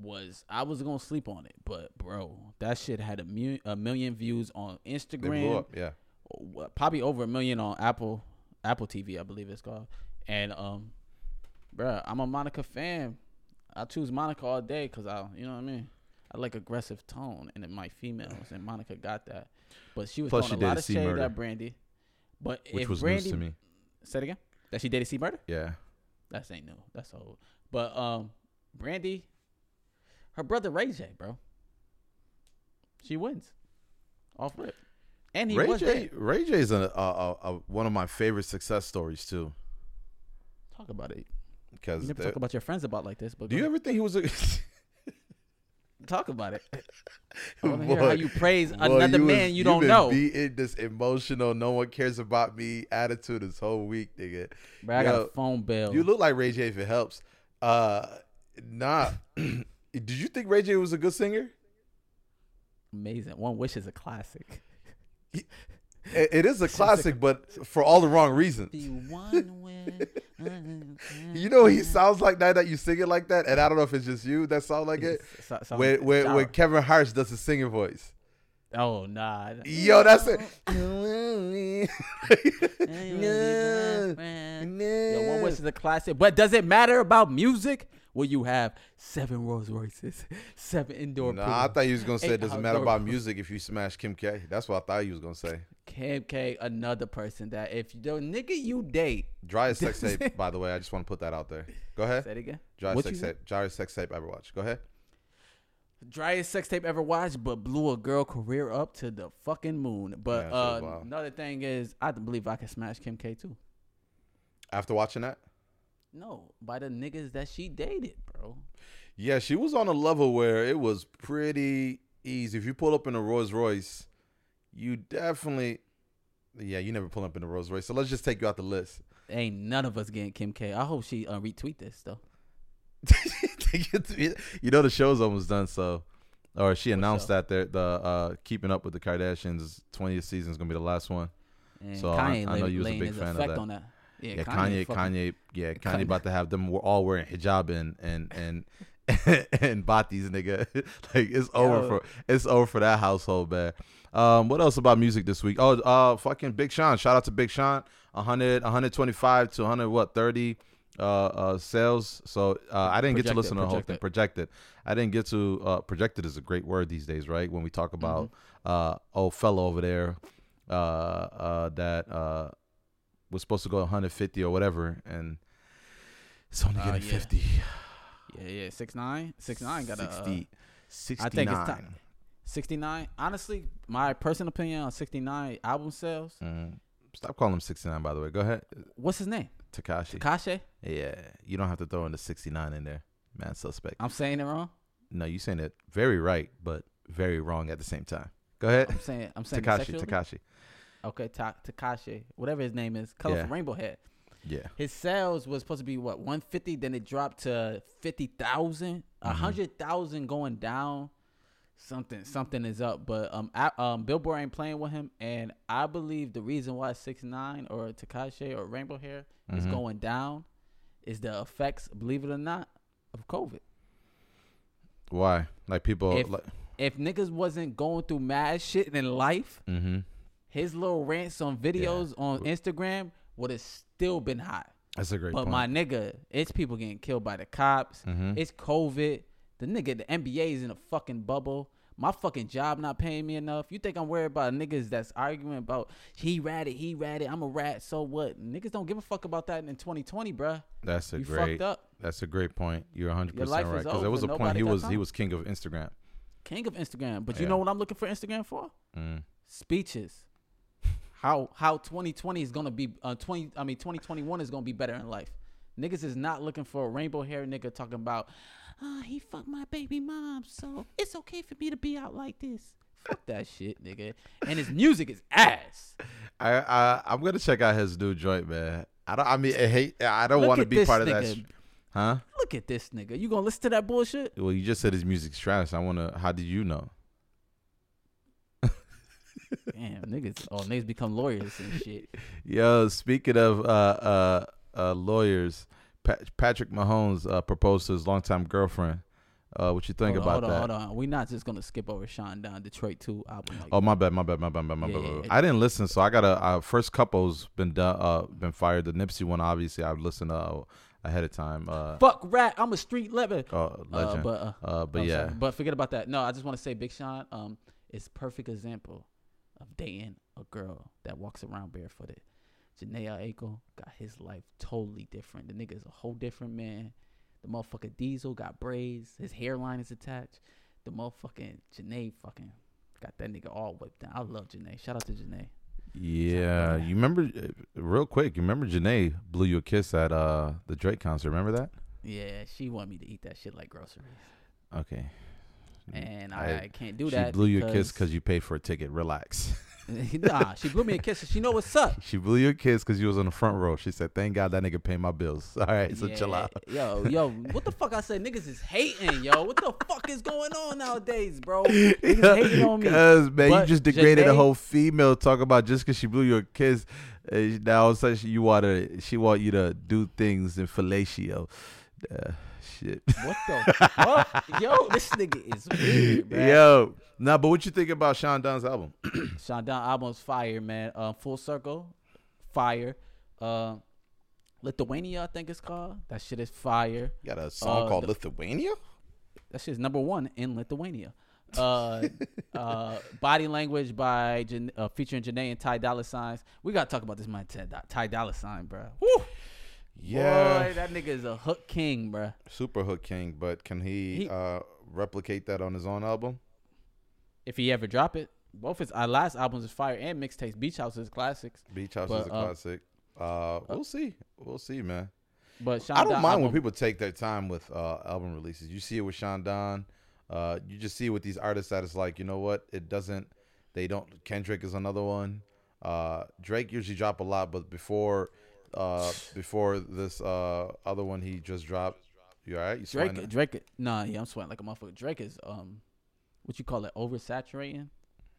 Speaker 2: was I was gonna sleep on it, but bro, that shit had a, mu- a million views on
Speaker 1: they blew
Speaker 2: Instagram,
Speaker 1: up. Yeah,
Speaker 2: probably over a million on Apple Apple TV, I believe it's called. And um, bro, I'm a Monica fan. I choose Monica all day because I, you know what I mean. I like aggressive tone and my females, and Monica got that. But she was
Speaker 1: Plus
Speaker 2: throwing a lot of shade
Speaker 1: Murder.
Speaker 2: at Brandy. But
Speaker 1: which
Speaker 2: if
Speaker 1: was
Speaker 2: Brandy,
Speaker 1: news to me.
Speaker 2: Say it again. That she dated C Murder.
Speaker 1: Yeah,
Speaker 2: That's ain't new. That's old. But um, Brandy, her brother Ray J, bro. She wins, off rip, and he
Speaker 1: Ray
Speaker 2: was
Speaker 1: J.
Speaker 2: there.
Speaker 1: Ray J is a, a, a, a one of my favorite success stories too.
Speaker 2: Talk about it.
Speaker 1: Because
Speaker 2: You never talk about your friends about like this, but
Speaker 1: do you
Speaker 2: go
Speaker 1: ever think he was a? (laughs)
Speaker 2: talk about it? I want to hear how you praise
Speaker 1: boy,
Speaker 2: another
Speaker 1: you
Speaker 2: man
Speaker 1: was-
Speaker 2: you don't
Speaker 1: been
Speaker 2: know.
Speaker 1: Beating this emotional, no one cares about me attitude this whole week, nigga.
Speaker 2: Bro, I got
Speaker 1: Yo,
Speaker 2: a phone bill.
Speaker 1: You look like Ray J if it helps. Uh, nah. (clears throat) Did you think Ray J was a good singer?
Speaker 2: Amazing. One Wish is a classic.
Speaker 1: It, it is a classic, but for all the wrong reasons.
Speaker 2: Be (laughs) one with-
Speaker 1: You know he sounds like that that you sing it like that, and I don't know if it's just you that sound like it.
Speaker 2: So- so-
Speaker 1: When when, when. Kevin Hart does his singing voice.
Speaker 2: Oh nah.
Speaker 1: Yo, that's it. (laughs)
Speaker 2: Yo, One Wish is a classic, but does it matter about music? Where you have seven Rolls Royces, (laughs) seven indoor
Speaker 1: Nah, I thought you was gonna say it doesn't matter about music if you smash Kim K. That's what I thought you was gonna say.
Speaker 2: Kim K, another person that if the nigga you date,
Speaker 1: Dry as sex (laughs) tape, by the way. I just want to put that out there. Go ahead.
Speaker 2: say it again.
Speaker 1: Dry
Speaker 2: What
Speaker 1: sex tape. Dry sex tape ever watch. Go ahead.
Speaker 2: driest sex tape ever watched, but blew a girl career up to the fucking moon. But
Speaker 1: Yeah, that shit was
Speaker 2: uh, another thing is, I believe I can smash Kim K too.
Speaker 1: After watching that,
Speaker 2: No, by the niggas that she dated, bro.
Speaker 1: yeah, she was on a level where it was pretty easy. If you pull up in a Rolls Royce, you definitely, yeah, you never pull up in a Rolls Royce. So let's just take you out the list.
Speaker 2: Ain't none of us getting Kim K. I hope she uh, retweet this though. (laughs)
Speaker 1: you know the show's almost done, so or she announced that the uh keeping up with the Kardashians 20th season is gonna be the last one.
Speaker 2: And
Speaker 1: So I-
Speaker 2: Kanye
Speaker 1: I know you was a big fan of that.
Speaker 2: on that. Yeah,
Speaker 1: Yeah, Kanye,
Speaker 2: fucking-
Speaker 1: Kanye, yeah, Kanye
Speaker 2: Kanye.
Speaker 1: about to have them all wearing hijab and and and (laughs) and batis, nigga. (laughs) like it's over
Speaker 2: Yo.
Speaker 1: for it's over for that household, man. Um, what else about music this week? Oh, uh, fucking Big Sean. Shout out to Big Sean. 100, 125 to 100, what 30 uh, uh sales. So uh, I didn't get to listen to the whole thing.
Speaker 2: projected.
Speaker 1: Projected. I didn't get to uh, projected is a great word these days, right? When we talk about uh old fellow over there, uh, uh that uh was supposed to go 150 or whatever, and it's only
Speaker 2: Uh,
Speaker 1: getting
Speaker 2: yeah.
Speaker 1: 50.
Speaker 2: Yeah, yeah, six nine, six nine got a uh,
Speaker 1: 69.
Speaker 2: I think it's time. sixty nine. Honestly, my personal opinion on sixty nine album sales.
Speaker 1: Mhm. Stop calling him 69, by the way. Go ahead,
Speaker 2: What's his name?
Speaker 1: Tekashi.
Speaker 2: Tekashi.
Speaker 1: yeah, you don't have to throw in the 69 in there, man. Suspect.
Speaker 2: I'm saying it wrong.
Speaker 1: No, you saying it very right, but very wrong at the same time. Go ahead,
Speaker 2: I'm saying I'm saying it Tekashi.
Speaker 1: Tekashi.
Speaker 2: Okay, Ta- Tekashi, whatever his name is, colorful
Speaker 1: Yeah.
Speaker 2: rainbow head.
Speaker 1: Yeah.
Speaker 2: His sales was supposed to be what 150, then it dropped to 50,000, a
Speaker 1: Mhm.
Speaker 2: 100,000 going down. Something something is up, but um, I, um, Billboard ain't playing with him, and I believe the reason why six nine or Tekashi or Rainbow Hair is
Speaker 1: Mhm.
Speaker 2: going down is the effects, believe it or not, of COVID.
Speaker 1: Why? Like people.
Speaker 2: If-
Speaker 1: like,
Speaker 2: If niggas wasn't going through mad shit in life,
Speaker 1: mm-hmm.
Speaker 2: His little rants on videos on Instagram would have still been hot.
Speaker 1: That's a great
Speaker 2: But
Speaker 1: point.
Speaker 2: my nigga, it's people getting killed by the cops.
Speaker 1: Mhm.
Speaker 2: It's COVID. The nigga, the NBA is in a fucking bubble. My fucking job not paying me enough. You think I'm worried about niggas that's arguing about he ratted, he ratted, I'm a rat, so what? Niggas don't give a fuck about that in 2020, bruh.
Speaker 1: That's a
Speaker 2: You
Speaker 1: great.
Speaker 2: fucked up.
Speaker 1: That's a great point. You're 100 percent right because there was a point he was he was king of Instagram.
Speaker 2: King of Instagram. But you know what I'm looking for Instagram for?
Speaker 1: Mm.
Speaker 2: Speeches. How how 2020 is gonna be uh 20 I mean 2021 is gonna be better in life. Niggas is not looking for a rainbow hair nigga talking about ah he fucked my baby mom, so it's okay for me to be out like this. Fuck that shit, nigga. And his music is ass.
Speaker 1: I, I I'm gonna check out his new joint, man. I don't. I mean, I hate. I don't want to be part of that. sh- Huh?
Speaker 2: Look at this nigga. You gonna listen to that bullshit?
Speaker 1: Well, you just said his music's trash. I wanna. How did you know?
Speaker 2: Damn, niggas. Oh, niggas become lawyers and shit.
Speaker 1: Yo, speaking of uh uh, uh lawyers, Pat- Patrick Mahomes uh, proposed to his longtime girlfriend. Uh, what you think
Speaker 2: hold
Speaker 1: about
Speaker 2: on,
Speaker 1: that?
Speaker 2: hold on, hold on. We're not just gonna skip over Sean Don Detroit 2 album. Like
Speaker 1: Oh my bad, my bad, my bad, my bad, my
Speaker 2: Yeah,
Speaker 1: bad.
Speaker 2: yeah,
Speaker 1: my bad.
Speaker 2: yeah.
Speaker 1: I didn't listen, so I got a uh, first couple's been done, uh, been fired. The Nipsey one, obviously, I've listened uh, ahead of time. Uh,
Speaker 2: fuck rat. I'm a street level.
Speaker 1: uh,
Speaker 2: Uh,
Speaker 1: legend.
Speaker 2: but uh,
Speaker 1: Uh, but
Speaker 2: I'm
Speaker 1: yeah,
Speaker 2: sorry. but forget about that. No, I just want to say Big Sean um is perfect example of dating a girl that walks around barefooted. Jhené Aiko got his life totally different. The nigga is a whole different man. The motherfucker Diesel got braids. His hairline is attached. The motherfucking Jhené fucking got that nigga all whipped down. I love Jhené. Shout out to Jhené.
Speaker 1: yeah. You remember, uh, real quick, you remember Jhené blew you a kiss at uh the Drake concert? Remember that?
Speaker 2: Yeah, she want me to eat that shit like groceries,
Speaker 1: Okay.
Speaker 2: And
Speaker 1: I-
Speaker 2: I, can't do
Speaker 1: she
Speaker 2: that.
Speaker 1: She blew you a kiss because you paid for a ticket. Relax. (laughs)
Speaker 2: nah, she blew me a kiss. She know what's up.
Speaker 1: She blew your kiss because you was on the front row. She said, "Thank God that nigga paid my bills." (laughs) All right, so chill out.
Speaker 2: Yo, yo, what the fuck I said? Niggas is hating, yo. What the fuck is going on nowadays, bro? (laughs) Niggas hating on me.
Speaker 1: Cause man,
Speaker 2: But
Speaker 1: you just degraded a whole female. Talk about just because she blew your kiss. Uh, now all of a sudden she- you want to, she want you to do things in fellatio. Uh, shit.
Speaker 2: What the fuck? Yo, this nigga is weird, bro.
Speaker 1: Yo, nah, but what you think about Sean Don's album? (clears throat)
Speaker 2: Sean Don album's fire, man. Uh, Full Circle, fire. Uh, Lithuania, I think it's called. That shit is fire.
Speaker 1: You got a song
Speaker 2: Uh,
Speaker 1: called
Speaker 2: the-
Speaker 1: Lithuania.
Speaker 2: That shit's number one in Lithuania. Uh, (laughs) uh, body language by Jan- uh, featuring Jhené and Ty Dolla Signs. We gotta talk about this man Ty, Ty Dolla Sign, bro. Woo!
Speaker 1: Yeah,
Speaker 2: Boy, that nigga is a hook king, bro.
Speaker 1: super hook king. But can he,
Speaker 2: He-
Speaker 1: uh, replicate that on his own album?
Speaker 2: If he ever drop it, both his our last albums is fire and mixtapes. Beach House is classics,
Speaker 1: Beach House
Speaker 2: But,
Speaker 1: is a
Speaker 2: uh,
Speaker 1: classic. Uh, we'll see. We'll see, man.
Speaker 2: but Sean
Speaker 1: I don't
Speaker 2: Don
Speaker 1: mind when
Speaker 2: album-
Speaker 1: people take their time with uh, album releases. You see it with Sean Don. Uh, you just see it with these artists that it's like, you know what? It doesn't. They don't. Kendrick is another one. Uh, Drake usually drop a lot, but before, uh, before this uh, other one he just dropped. You all right? You sweating?
Speaker 2: Drake, Drake, nah, yeah, I'm sweating like a motherfucker. Drake is um, what you call it, oversaturating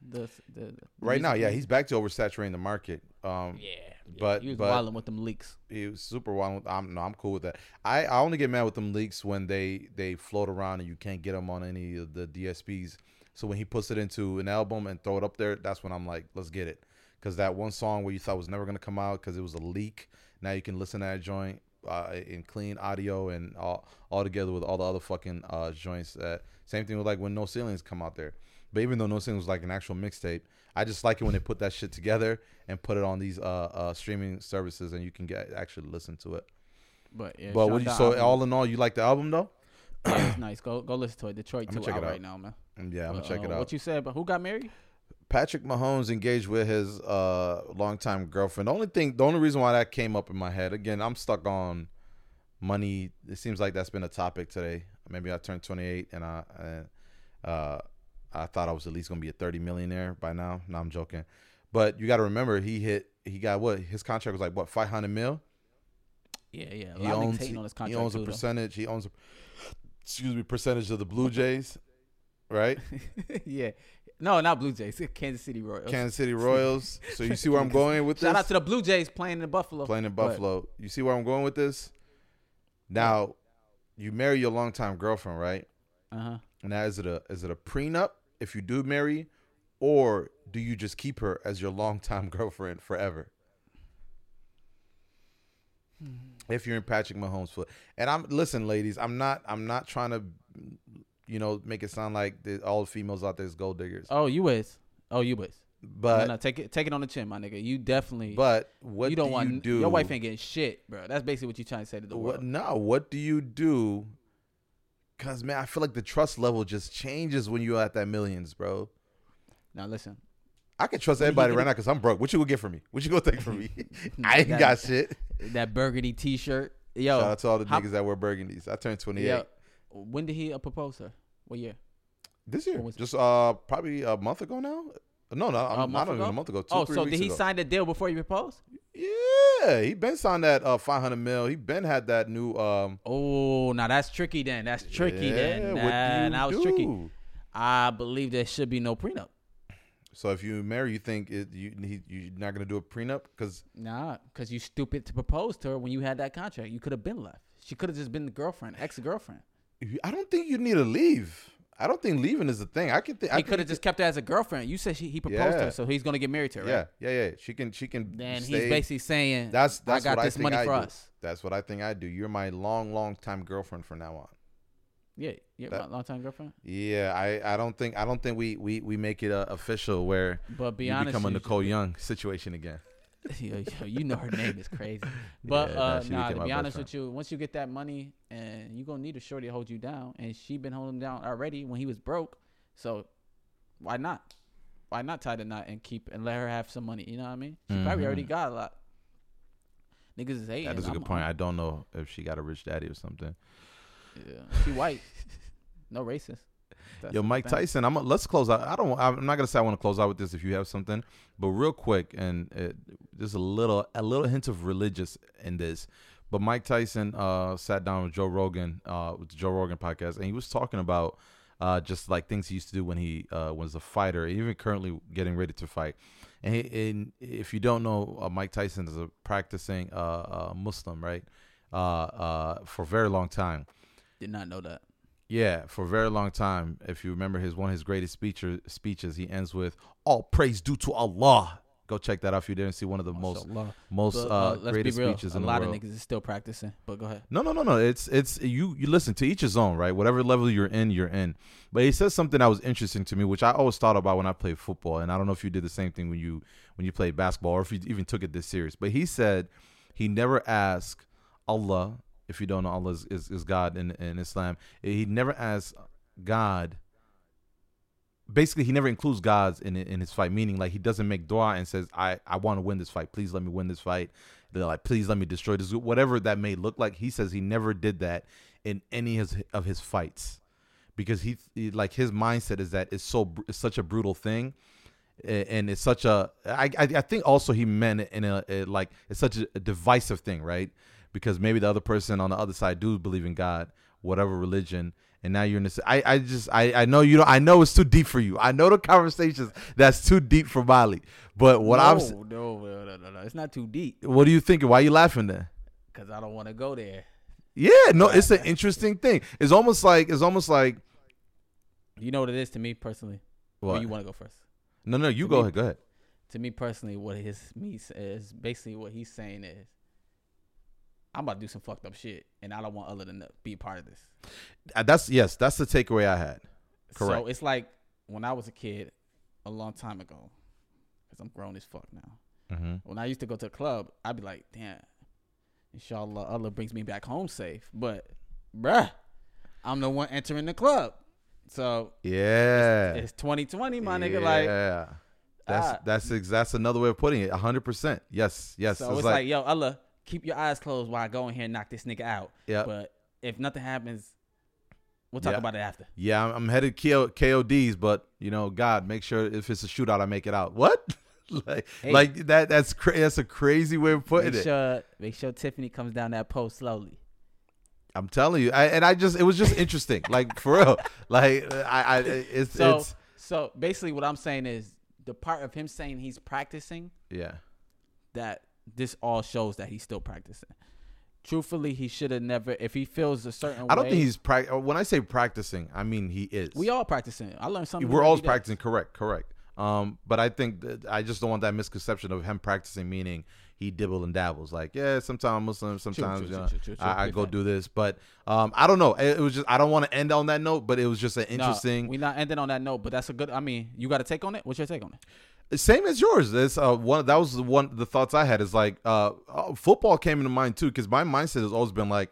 Speaker 2: the the, the
Speaker 1: right now, yeah, he's back to oversaturating the market. Um,
Speaker 2: yeah, yeah,
Speaker 1: but-
Speaker 2: he was
Speaker 1: but-
Speaker 2: wilding with them leaks.
Speaker 1: he was super wild. I'm no, I'm cool with that. I, I only get mad with them leaks when they they float around and you can't get them on any of the DSPs. So when he puts it into an album and throw it up there, that's when I'm like, let's get it. Because that one song where you thought was never gonna come out because it was a leak, now you can listen to that joint uh, in clean audio and all all together with all the other fucking uh, joints. That same thing with like when No Ceilings come out there. But even though No Ceilings was like an actual mixtape, I just like it when they put that shit together and put it on these uh, uh, streaming services and you can get actually listen to it.
Speaker 2: But yeah,
Speaker 1: But what you so
Speaker 2: album,
Speaker 1: all in all, you like the album though?
Speaker 2: yeah, it's nice. Go go listen to it. Detroit
Speaker 1: check
Speaker 2: out
Speaker 1: it out.
Speaker 2: right now, man.
Speaker 1: Yeah, I'm
Speaker 2: But,
Speaker 1: gonna check it
Speaker 2: uh,
Speaker 1: out.
Speaker 2: What you said, but who got married?
Speaker 1: Patrick Mahomes engaged with his uh longtime girlfriend. The only thing, the only reason why that came up in my head again, I'm stuck on money. It seems like that's been a topic today. Maybe I turned 28 and I uh I thought I was at least gonna be a 30 millionaire by now. No, I'm joking. But you got to remember, he hit. He got what? His contract was like what? 500 mil.
Speaker 2: Yeah, yeah. A
Speaker 1: He owns.
Speaker 2: hating on his
Speaker 1: He
Speaker 2: contract
Speaker 1: owns a
Speaker 2: too, though.
Speaker 1: percentage. He owns a. Excuse me, percentage of the Blue Jays, right? (laughs)
Speaker 2: yeah. No, not Blue Jays. Kansas City Royals.
Speaker 1: Kansas City (laughs) Royals. So you see where I'm going with this?
Speaker 2: Shout out to the Blue Jays playing in Buffalo.
Speaker 1: playing in
Speaker 2: But-
Speaker 1: Buffalo. You see where I'm going with this? Now, you marry your longtime girlfriend, right?
Speaker 2: Uh-huh.
Speaker 1: Now, is it a is it a prenup if you do marry, or do you just keep her as your longtime (laughs) girlfriend forever? If you're in Patrick Mahomes' foot, and I'm listen, ladies, I'm not I'm not trying to, you know, make it sound like the, all the females out there is gold diggers,
Speaker 2: Oh, you is. Oh, you is.
Speaker 1: but
Speaker 2: no, no, take it, take it on the chin, my nigga. You definitely.
Speaker 1: but what
Speaker 2: you don't
Speaker 1: do
Speaker 2: want
Speaker 1: you do?
Speaker 2: your wife ain't getting shit, bro. That's basically what you trying to say to the
Speaker 1: What,
Speaker 2: world.
Speaker 1: no, what do you do? Cause man, I feel like the trust level just changes when you're at that millions, bro.
Speaker 2: Now listen,
Speaker 1: I can trust everybody right now because I'm broke. What you gonna get from me? What you gonna take from me? (laughs) (laughs) I ain't
Speaker 2: that-
Speaker 1: got shit.
Speaker 2: that burgundy T-shirt. Yo,
Speaker 1: Shout out to all the
Speaker 2: how-
Speaker 1: niggas that wear burgundies. I turned 28
Speaker 2: yo, when did he uh, propose her? What year?
Speaker 1: this year.
Speaker 2: Was-
Speaker 1: Just uh, probably a month ago now. No, no,
Speaker 2: A
Speaker 1: I'm,
Speaker 2: month
Speaker 1: not even a month ago. Two,
Speaker 2: oh, so did he
Speaker 1: ago.
Speaker 2: sign the deal before he proposed?
Speaker 1: Yeah, he been signed that uh 500 mil. He been had that new um.
Speaker 2: Oh, now that's tricky. Then that's tricky.
Speaker 1: yeah,
Speaker 2: then
Speaker 1: what do
Speaker 2: nah,
Speaker 1: you
Speaker 2: now it's tricky. I believe there should be no prenup.
Speaker 1: So if you marry, you think it, you he, you're not gonna do a prenup because
Speaker 2: Nah, because you stupid to propose to her when you had that contract. You could have been left. She could have just been the girlfriend, ex girlfriend.
Speaker 1: I don't think you need to leave. I don't think leaving is the thing. I can think
Speaker 2: He could have just kept her as a girlfriend. You said she, he proposed to
Speaker 1: Yeah.
Speaker 2: her, so he's gonna get married to her.
Speaker 1: Yeah,
Speaker 2: Right?
Speaker 1: yeah, yeah. She can she can.
Speaker 2: Then
Speaker 1: stay.
Speaker 2: he's basically saying,
Speaker 1: That's that's
Speaker 2: I got
Speaker 1: what
Speaker 2: this
Speaker 1: I
Speaker 2: money
Speaker 1: I
Speaker 2: for
Speaker 1: do.
Speaker 2: us.
Speaker 1: That's what I think I do. You're my long, long time girlfriend from now on.
Speaker 2: Yeah, yeah,
Speaker 1: That-
Speaker 2: long time girlfriend.
Speaker 1: Yeah, I, I don't think I don't think we we, we make it uh, official where
Speaker 2: But be
Speaker 1: you
Speaker 2: honest,
Speaker 1: become a
Speaker 2: you-
Speaker 1: Nicole Young situation again. (laughs)
Speaker 2: yo, yo, you know her name is crazy. (laughs) But
Speaker 1: Yeah,
Speaker 2: uh, nah, to be honest with you, once you get that money, and you gonna need a shorty to hold you down, and she been holding him down already when he was broke. So why not? Why not tie the knot and keep and let her have some money? You know what I mean? She probably
Speaker 1: Mhm.
Speaker 2: already got a lot. Niggas is hating.
Speaker 1: That is a
Speaker 2: I'm-
Speaker 1: good point. I don't know if she got a rich daddy or something.
Speaker 2: Yeah. She white. (laughs) no racist. That's
Speaker 1: Yo, Mike. Tyson. I'm. Let's close out. I don't. I'm not gonna say I want to close out with this if you have something, but real quick, and it, there's a little, a little hint of religious in this. But Mike Tyson uh, sat down with Joe Rogan, uh, with the Joe Rogan podcast, and he was talking about uh, just like things he used to do when he uh, was a fighter, even currently getting ready to fight. And, he, and if you don't know, uh, Mike Tyson is a practicing uh, uh, Muslim, right? Uh, uh, for a very long time.
Speaker 2: Did not know that.
Speaker 1: Yeah, for a very long time. If you remember his one of his greatest speecher, speeches, he ends with "All praise due to Allah." Go check that out if you didn't see one of the most most
Speaker 2: But,
Speaker 1: uh,
Speaker 2: uh,
Speaker 1: greatest speeches
Speaker 2: A
Speaker 1: in the world.
Speaker 2: A lot of niggas is still practicing. But go ahead.
Speaker 1: No, no, no, no. It's it's you you listen to each his own, right? Whatever level you're in, you're in. But he says something that was interesting to me, which I always thought about when I played football, and I don't know if you did the same thing when you when you played basketball or if you even took it this serious. But he said he never asked Allah, if you don't know Allah is, is, is God in, in Islam, he never asked God basically he never includes gods in in his fight meaning like he doesn't make dua and says i i want to win this fight. Please let me win this fight. They're like please let me destroy this. Whatever that may look like he says he never did that in any of his, of his fights. Because he, he like his mindset is that it's so it's such a brutal thing and it's such a I, I think also he meant in a, a like it's such a divisive thing, right? Because maybe the other person on the other side do believe in God, whatever religion, and now you're in this. I I just I I know you don't. I know it's too deep for you. I know the conversations that's too deep for Molly. But what
Speaker 2: no,
Speaker 1: I'm
Speaker 2: no, no, no, no, no. It's not too deep
Speaker 1: what are you thinking? Why are you laughing then?
Speaker 2: because I don't want to go there.
Speaker 1: Yeah, no, it's an (laughs) interesting thing. It's almost like it's almost like
Speaker 2: You know what it is to me personally. Or you want to go first?
Speaker 1: no, no, you
Speaker 2: to
Speaker 1: go
Speaker 2: me-
Speaker 1: ahead. Go ahead.
Speaker 2: To me personally, what his me is basically what he's saying is, I'm about to do some fucked up shit, and I don't want other than to be a part of this.
Speaker 1: Uh, That's yes, that's the takeaway I had. Correct.
Speaker 2: So it's like when I was a kid, a long time ago, because I'm grown as fuck now.
Speaker 1: Mm-hmm.
Speaker 2: When I used to go to a club, I'd be like, damn, inshallah, Allah brings me back home safe. But, bruh, I'm the one entering the club. So
Speaker 1: Yeah.
Speaker 2: it's 2020, my nigga. Like,
Speaker 1: yeah. That's
Speaker 2: ah.
Speaker 1: that's that's another way of putting it. hundred percent. Yes, yes.
Speaker 2: so it's, like, yo, Allah, keep your eyes closed while I go in here and knock this nigga out.
Speaker 1: yeah,
Speaker 2: But if nothing happens, we'll talk
Speaker 1: Yeah.
Speaker 2: about it after.
Speaker 1: yeah. I'm, I'm headed KO, KODs, but you know, God, make sure if it's a shootout, I make it out. What? (laughs) like,
Speaker 2: Hey.
Speaker 1: like that? That's cra- that's a crazy way of putting
Speaker 2: Make
Speaker 1: it.
Speaker 2: make sure Tiffany comes down that pole slowly.
Speaker 1: I'm telling you, I, and I just it was just interesting, (laughs) like for real. Like I, I it's
Speaker 2: So,
Speaker 1: it's
Speaker 2: so basically, what I'm saying is the part of him saying he's practicing
Speaker 1: yeah.
Speaker 2: that this all shows that he's still practicing. Truthfully, he should have never. If he feels a certain
Speaker 1: I don't
Speaker 2: way-
Speaker 1: think he's prac. When I say practicing, I mean he is.
Speaker 2: We all practicing. I learned something.
Speaker 1: We're
Speaker 2: day.
Speaker 1: practicing. Correct, correct. Um, but I think that I just don't want that misconception of him practicing meaning he dibble and dabbles. Like, yeah, sometimes I'm Muslim, sometimes
Speaker 2: true,
Speaker 1: you know,
Speaker 2: true, true, true.
Speaker 1: I, I go do this. But um, I don't know. It, it was just I don't want to end on that note, but it was just an interesting.
Speaker 2: we're not ending on that note, but that's a good. I mean, you got to take on it. What's your take on it?
Speaker 1: Same as yours. It's uh one that was the one the thoughts I had is like uh, uh football came into mind too because my mindset has always been like,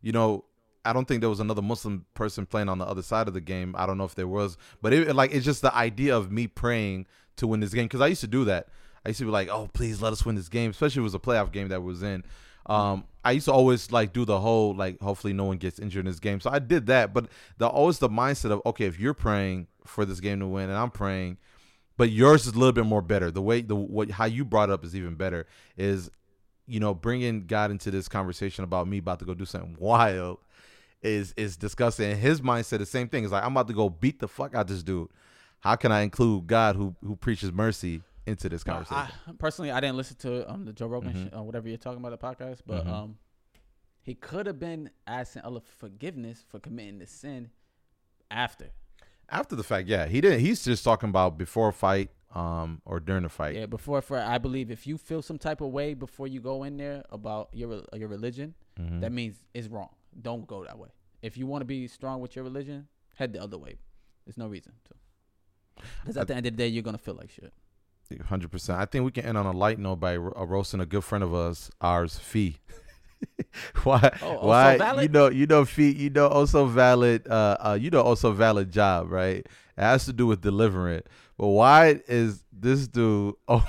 Speaker 1: you know, I don't think there was another Muslim person playing on the other side of the game. I don't know if there was, but it like it's just the idea of me praying to win this game because I used to do that. I used to be like, oh please let us win this game, especially if it was a playoff game that was in. Um, I used to always like do the whole like hopefully no one gets injured in this game. So I did that, but the always the mindset of okay if you're praying for this game to win and I'm praying but yours is a little bit more better. The way the what how you brought it up is even better. Is you know bringing God into this conversation about me about to go do something (laughs) wild is is disgusting. And his mindset, the same thing. Is like I'm about to go beat the fuck out this dude. How can I include God who who preaches mercy into this conversation?
Speaker 2: I, personally, I didn't listen to um the Joe Rogan,
Speaker 1: Mhm.
Speaker 2: sh- uh, whatever you're talking about the podcast, but
Speaker 1: Mhm.
Speaker 2: um, he could have been asking Allah for forgiveness for committing the sin after.
Speaker 1: After the fact, yeah, he didn't. He's just talking about before a fight, um, or during a fight.
Speaker 2: Yeah, before for I believe if you feel some type of way before you go in there about your your religion,
Speaker 1: Mhm.
Speaker 2: that means it's wrong. Don't go that way. If you want to be strong with your religion, head the other way. There's no reason to. Because
Speaker 1: I-
Speaker 2: at the end of the day, you're gonna feel like shit.
Speaker 1: Hundred percent. I think we can end on a light note by uh, roasting a good friend of us, ours, Fee. (laughs) (laughs) why?
Speaker 2: Oh,
Speaker 1: why?
Speaker 2: valid?
Speaker 1: You know, you know, Fee. You know, also valid. Uh, uh, you know, also valid job, right? It has to do with delivering. But why is this dude? (laughs) Oh,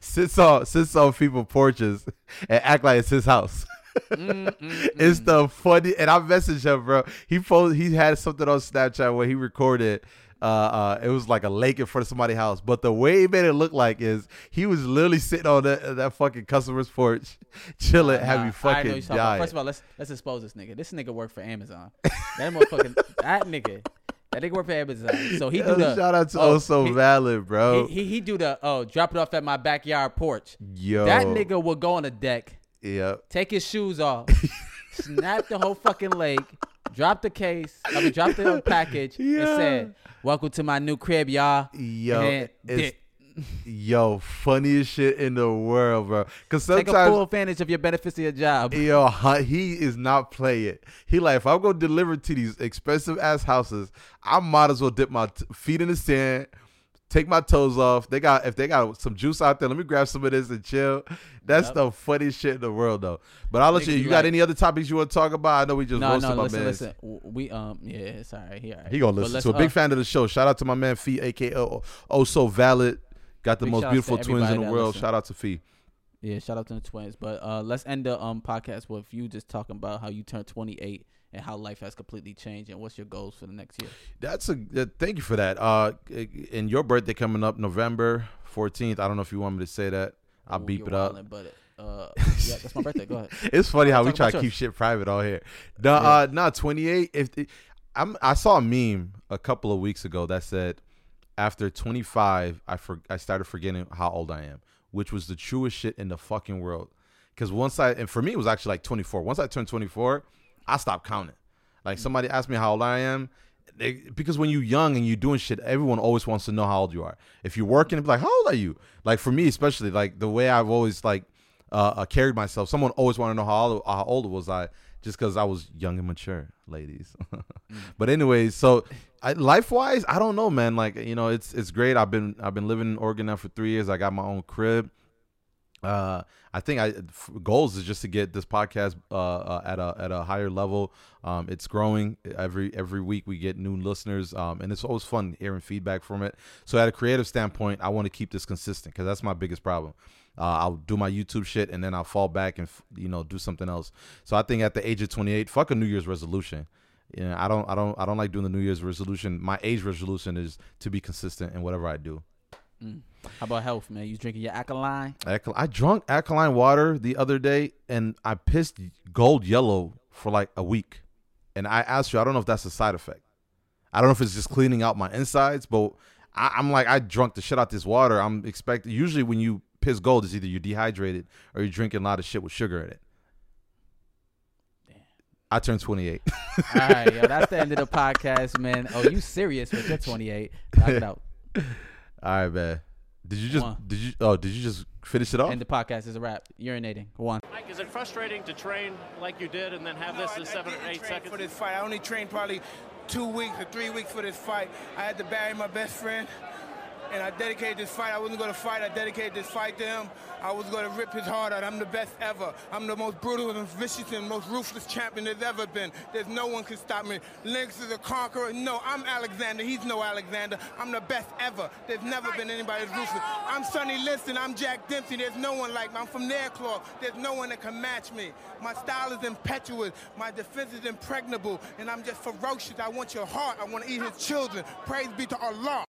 Speaker 1: sits on sits on people porches and act like it's his house. (laughs) it's the funny, and I messaged him, bro. He posted, he had something on Snapchat where he recorded. Uh, uh, it was like a lake in front of somebody's house, but the way he made it look like is he was literally sitting on that, that fucking customer's porch, (laughs) chilling,
Speaker 2: Nah,
Speaker 1: having
Speaker 2: I know
Speaker 1: fucking
Speaker 2: about. First of all, let's let's expose this nigga. This nigga work for Amazon. That motherfucking (laughs) that nigga. That nigga work for Amazon. So he do the
Speaker 1: shout out to
Speaker 2: oh,
Speaker 1: Oh So
Speaker 2: he-
Speaker 1: Valid, bro.
Speaker 2: He, he he do the oh drop it off at my backyard porch.
Speaker 1: Yo,
Speaker 2: That nigga will go on the deck,
Speaker 1: Yep.
Speaker 2: take his shoes off, (laughs) snap the whole fucking leg, drop the case, I mean drop the (laughs) package, and said, "Welcome to my new crib, y'all."
Speaker 1: yo,
Speaker 2: and
Speaker 1: it's (laughs) yo funniest shit in the world, bro. Because sometimes
Speaker 2: take a full advantage of your benefits of your job.
Speaker 1: Yo, he is not playing. It. He like, if I'm gonna deliver to these expensive ass houses, I might as well dip my t- feet in the sand, take my toes off. They got if they got some juice out there, let me grab some of this and chill. That's
Speaker 2: Yep.
Speaker 1: the funniest shit in the world, though. But I'll let you. You got
Speaker 2: like-
Speaker 1: any other topics you want to talk about? I know we just
Speaker 2: No,
Speaker 1: roasted
Speaker 2: no,
Speaker 1: my
Speaker 2: listen,
Speaker 1: man.
Speaker 2: listen. We um, yeah, it's all right. He all right.
Speaker 1: He gonna listen to a big
Speaker 2: uh,
Speaker 1: fan of the show. Shout out to my man Fee, aka oh, oh so valid. Got the most beautiful twins in the world.
Speaker 2: listen.
Speaker 1: Shout out to Fee.
Speaker 2: Yeah, shout out to the twins. But uh, let's end the um podcast with you just talking about how you turned 28 and how life has completely changed and what's your goals for the next year.
Speaker 1: That's a uh, thank you for that. Uh, and your birthday coming up November fourteenth. I don't know if you want me to say that. I'll
Speaker 2: Ooh,
Speaker 1: beep it up.
Speaker 2: but uh, yeah, that's my birthday. Go ahead. (laughs)
Speaker 1: It's funny how we try to keep shit private all here. No, uh, no, twenty eight. If I'm, I saw a meme a couple of weeks ago that said, after twenty five, I for, I started forgetting how old I am, which was the truest shit in the fucking world. Because once I and for me it was actually like twenty four. Once I turned twenty four, I stopped counting. Like somebody asked me how old I am. They, because when you're young and you're doing shit, everyone always wants to know how old you are. If you're working, it's like, how old are you? Like for me, especially, like the way I've always like uh, uh, carried myself. Someone always wanted to know how old, how old was I, just because I was young and mature, ladies. (laughs) But anyways, so I, life wise, I don't know, man. Like you know, it's it's great. I've been I've been living in Oregon now for three years. I got my own crib. Uh, I think I goals is just to get this podcast uh, uh, at a at a higher level. Um, it's growing every every week. We get new listeners, um, and it's always fun hearing feedback from it. So at a creative standpoint, I want to keep this consistent because that's my biggest problem. Uh, I'll do my YouTube shit and then I'll fall back and you know do something else. So I think at the age of 28, fuck a New Year's resolution. You know, I don't I don't I don't like doing the New Year's resolution. My age resolution is to be consistent in whatever I do.
Speaker 2: Mm. How about health, man? You drinking your alkaline?
Speaker 1: Alkal- I drunk alkaline water the other day and I pissed gold yellow for like a week. And I asked you, I don't know if that's a side effect. I don't know if it's just cleaning out my insides, but I, I'm like, I drunk the shit out this water. I'm expecting, usually when you piss gold, it's either you're dehydrated or you're drinking a lot of shit with sugar in it. I turned 28.
Speaker 2: All right, yo, that's the end of the (laughs) podcast, man. Oh, you serious with your 28? Knock it out. (laughs)
Speaker 1: All right, man. Did you just,
Speaker 2: One.
Speaker 1: did you, oh, did you just finish it off?
Speaker 2: End the podcast is a wrap. Urinating. One.
Speaker 3: Mike, is it frustrating to train like you did and then have this
Speaker 4: No,
Speaker 3: in
Speaker 4: I- I
Speaker 3: seven or eight
Speaker 4: train
Speaker 3: seconds?
Speaker 4: For this fight, I only trained probably two weeks or three weeks for this fight. I had to bury my best friend, and I dedicated this fight. I wasn't going to fight. I dedicated this fight to him. I was going to rip his heart out. I'm the best ever. I'm the most brutal and vicious and most ruthless champion there's ever been. There's no one can stop me. Lennox is a conqueror. No, I'm Alexander. He's no Alexander. I'm the best ever. There's never been anybody as ruthless. I'm Sonny Liston. I'm Jack Dempsey. There's no one like me. I'm from Nairclaw. There's no one that can match me. My style is impetuous. My defense is impregnable. And I'm just ferocious. I want your heart. I want to eat his children. Praise be to Allah.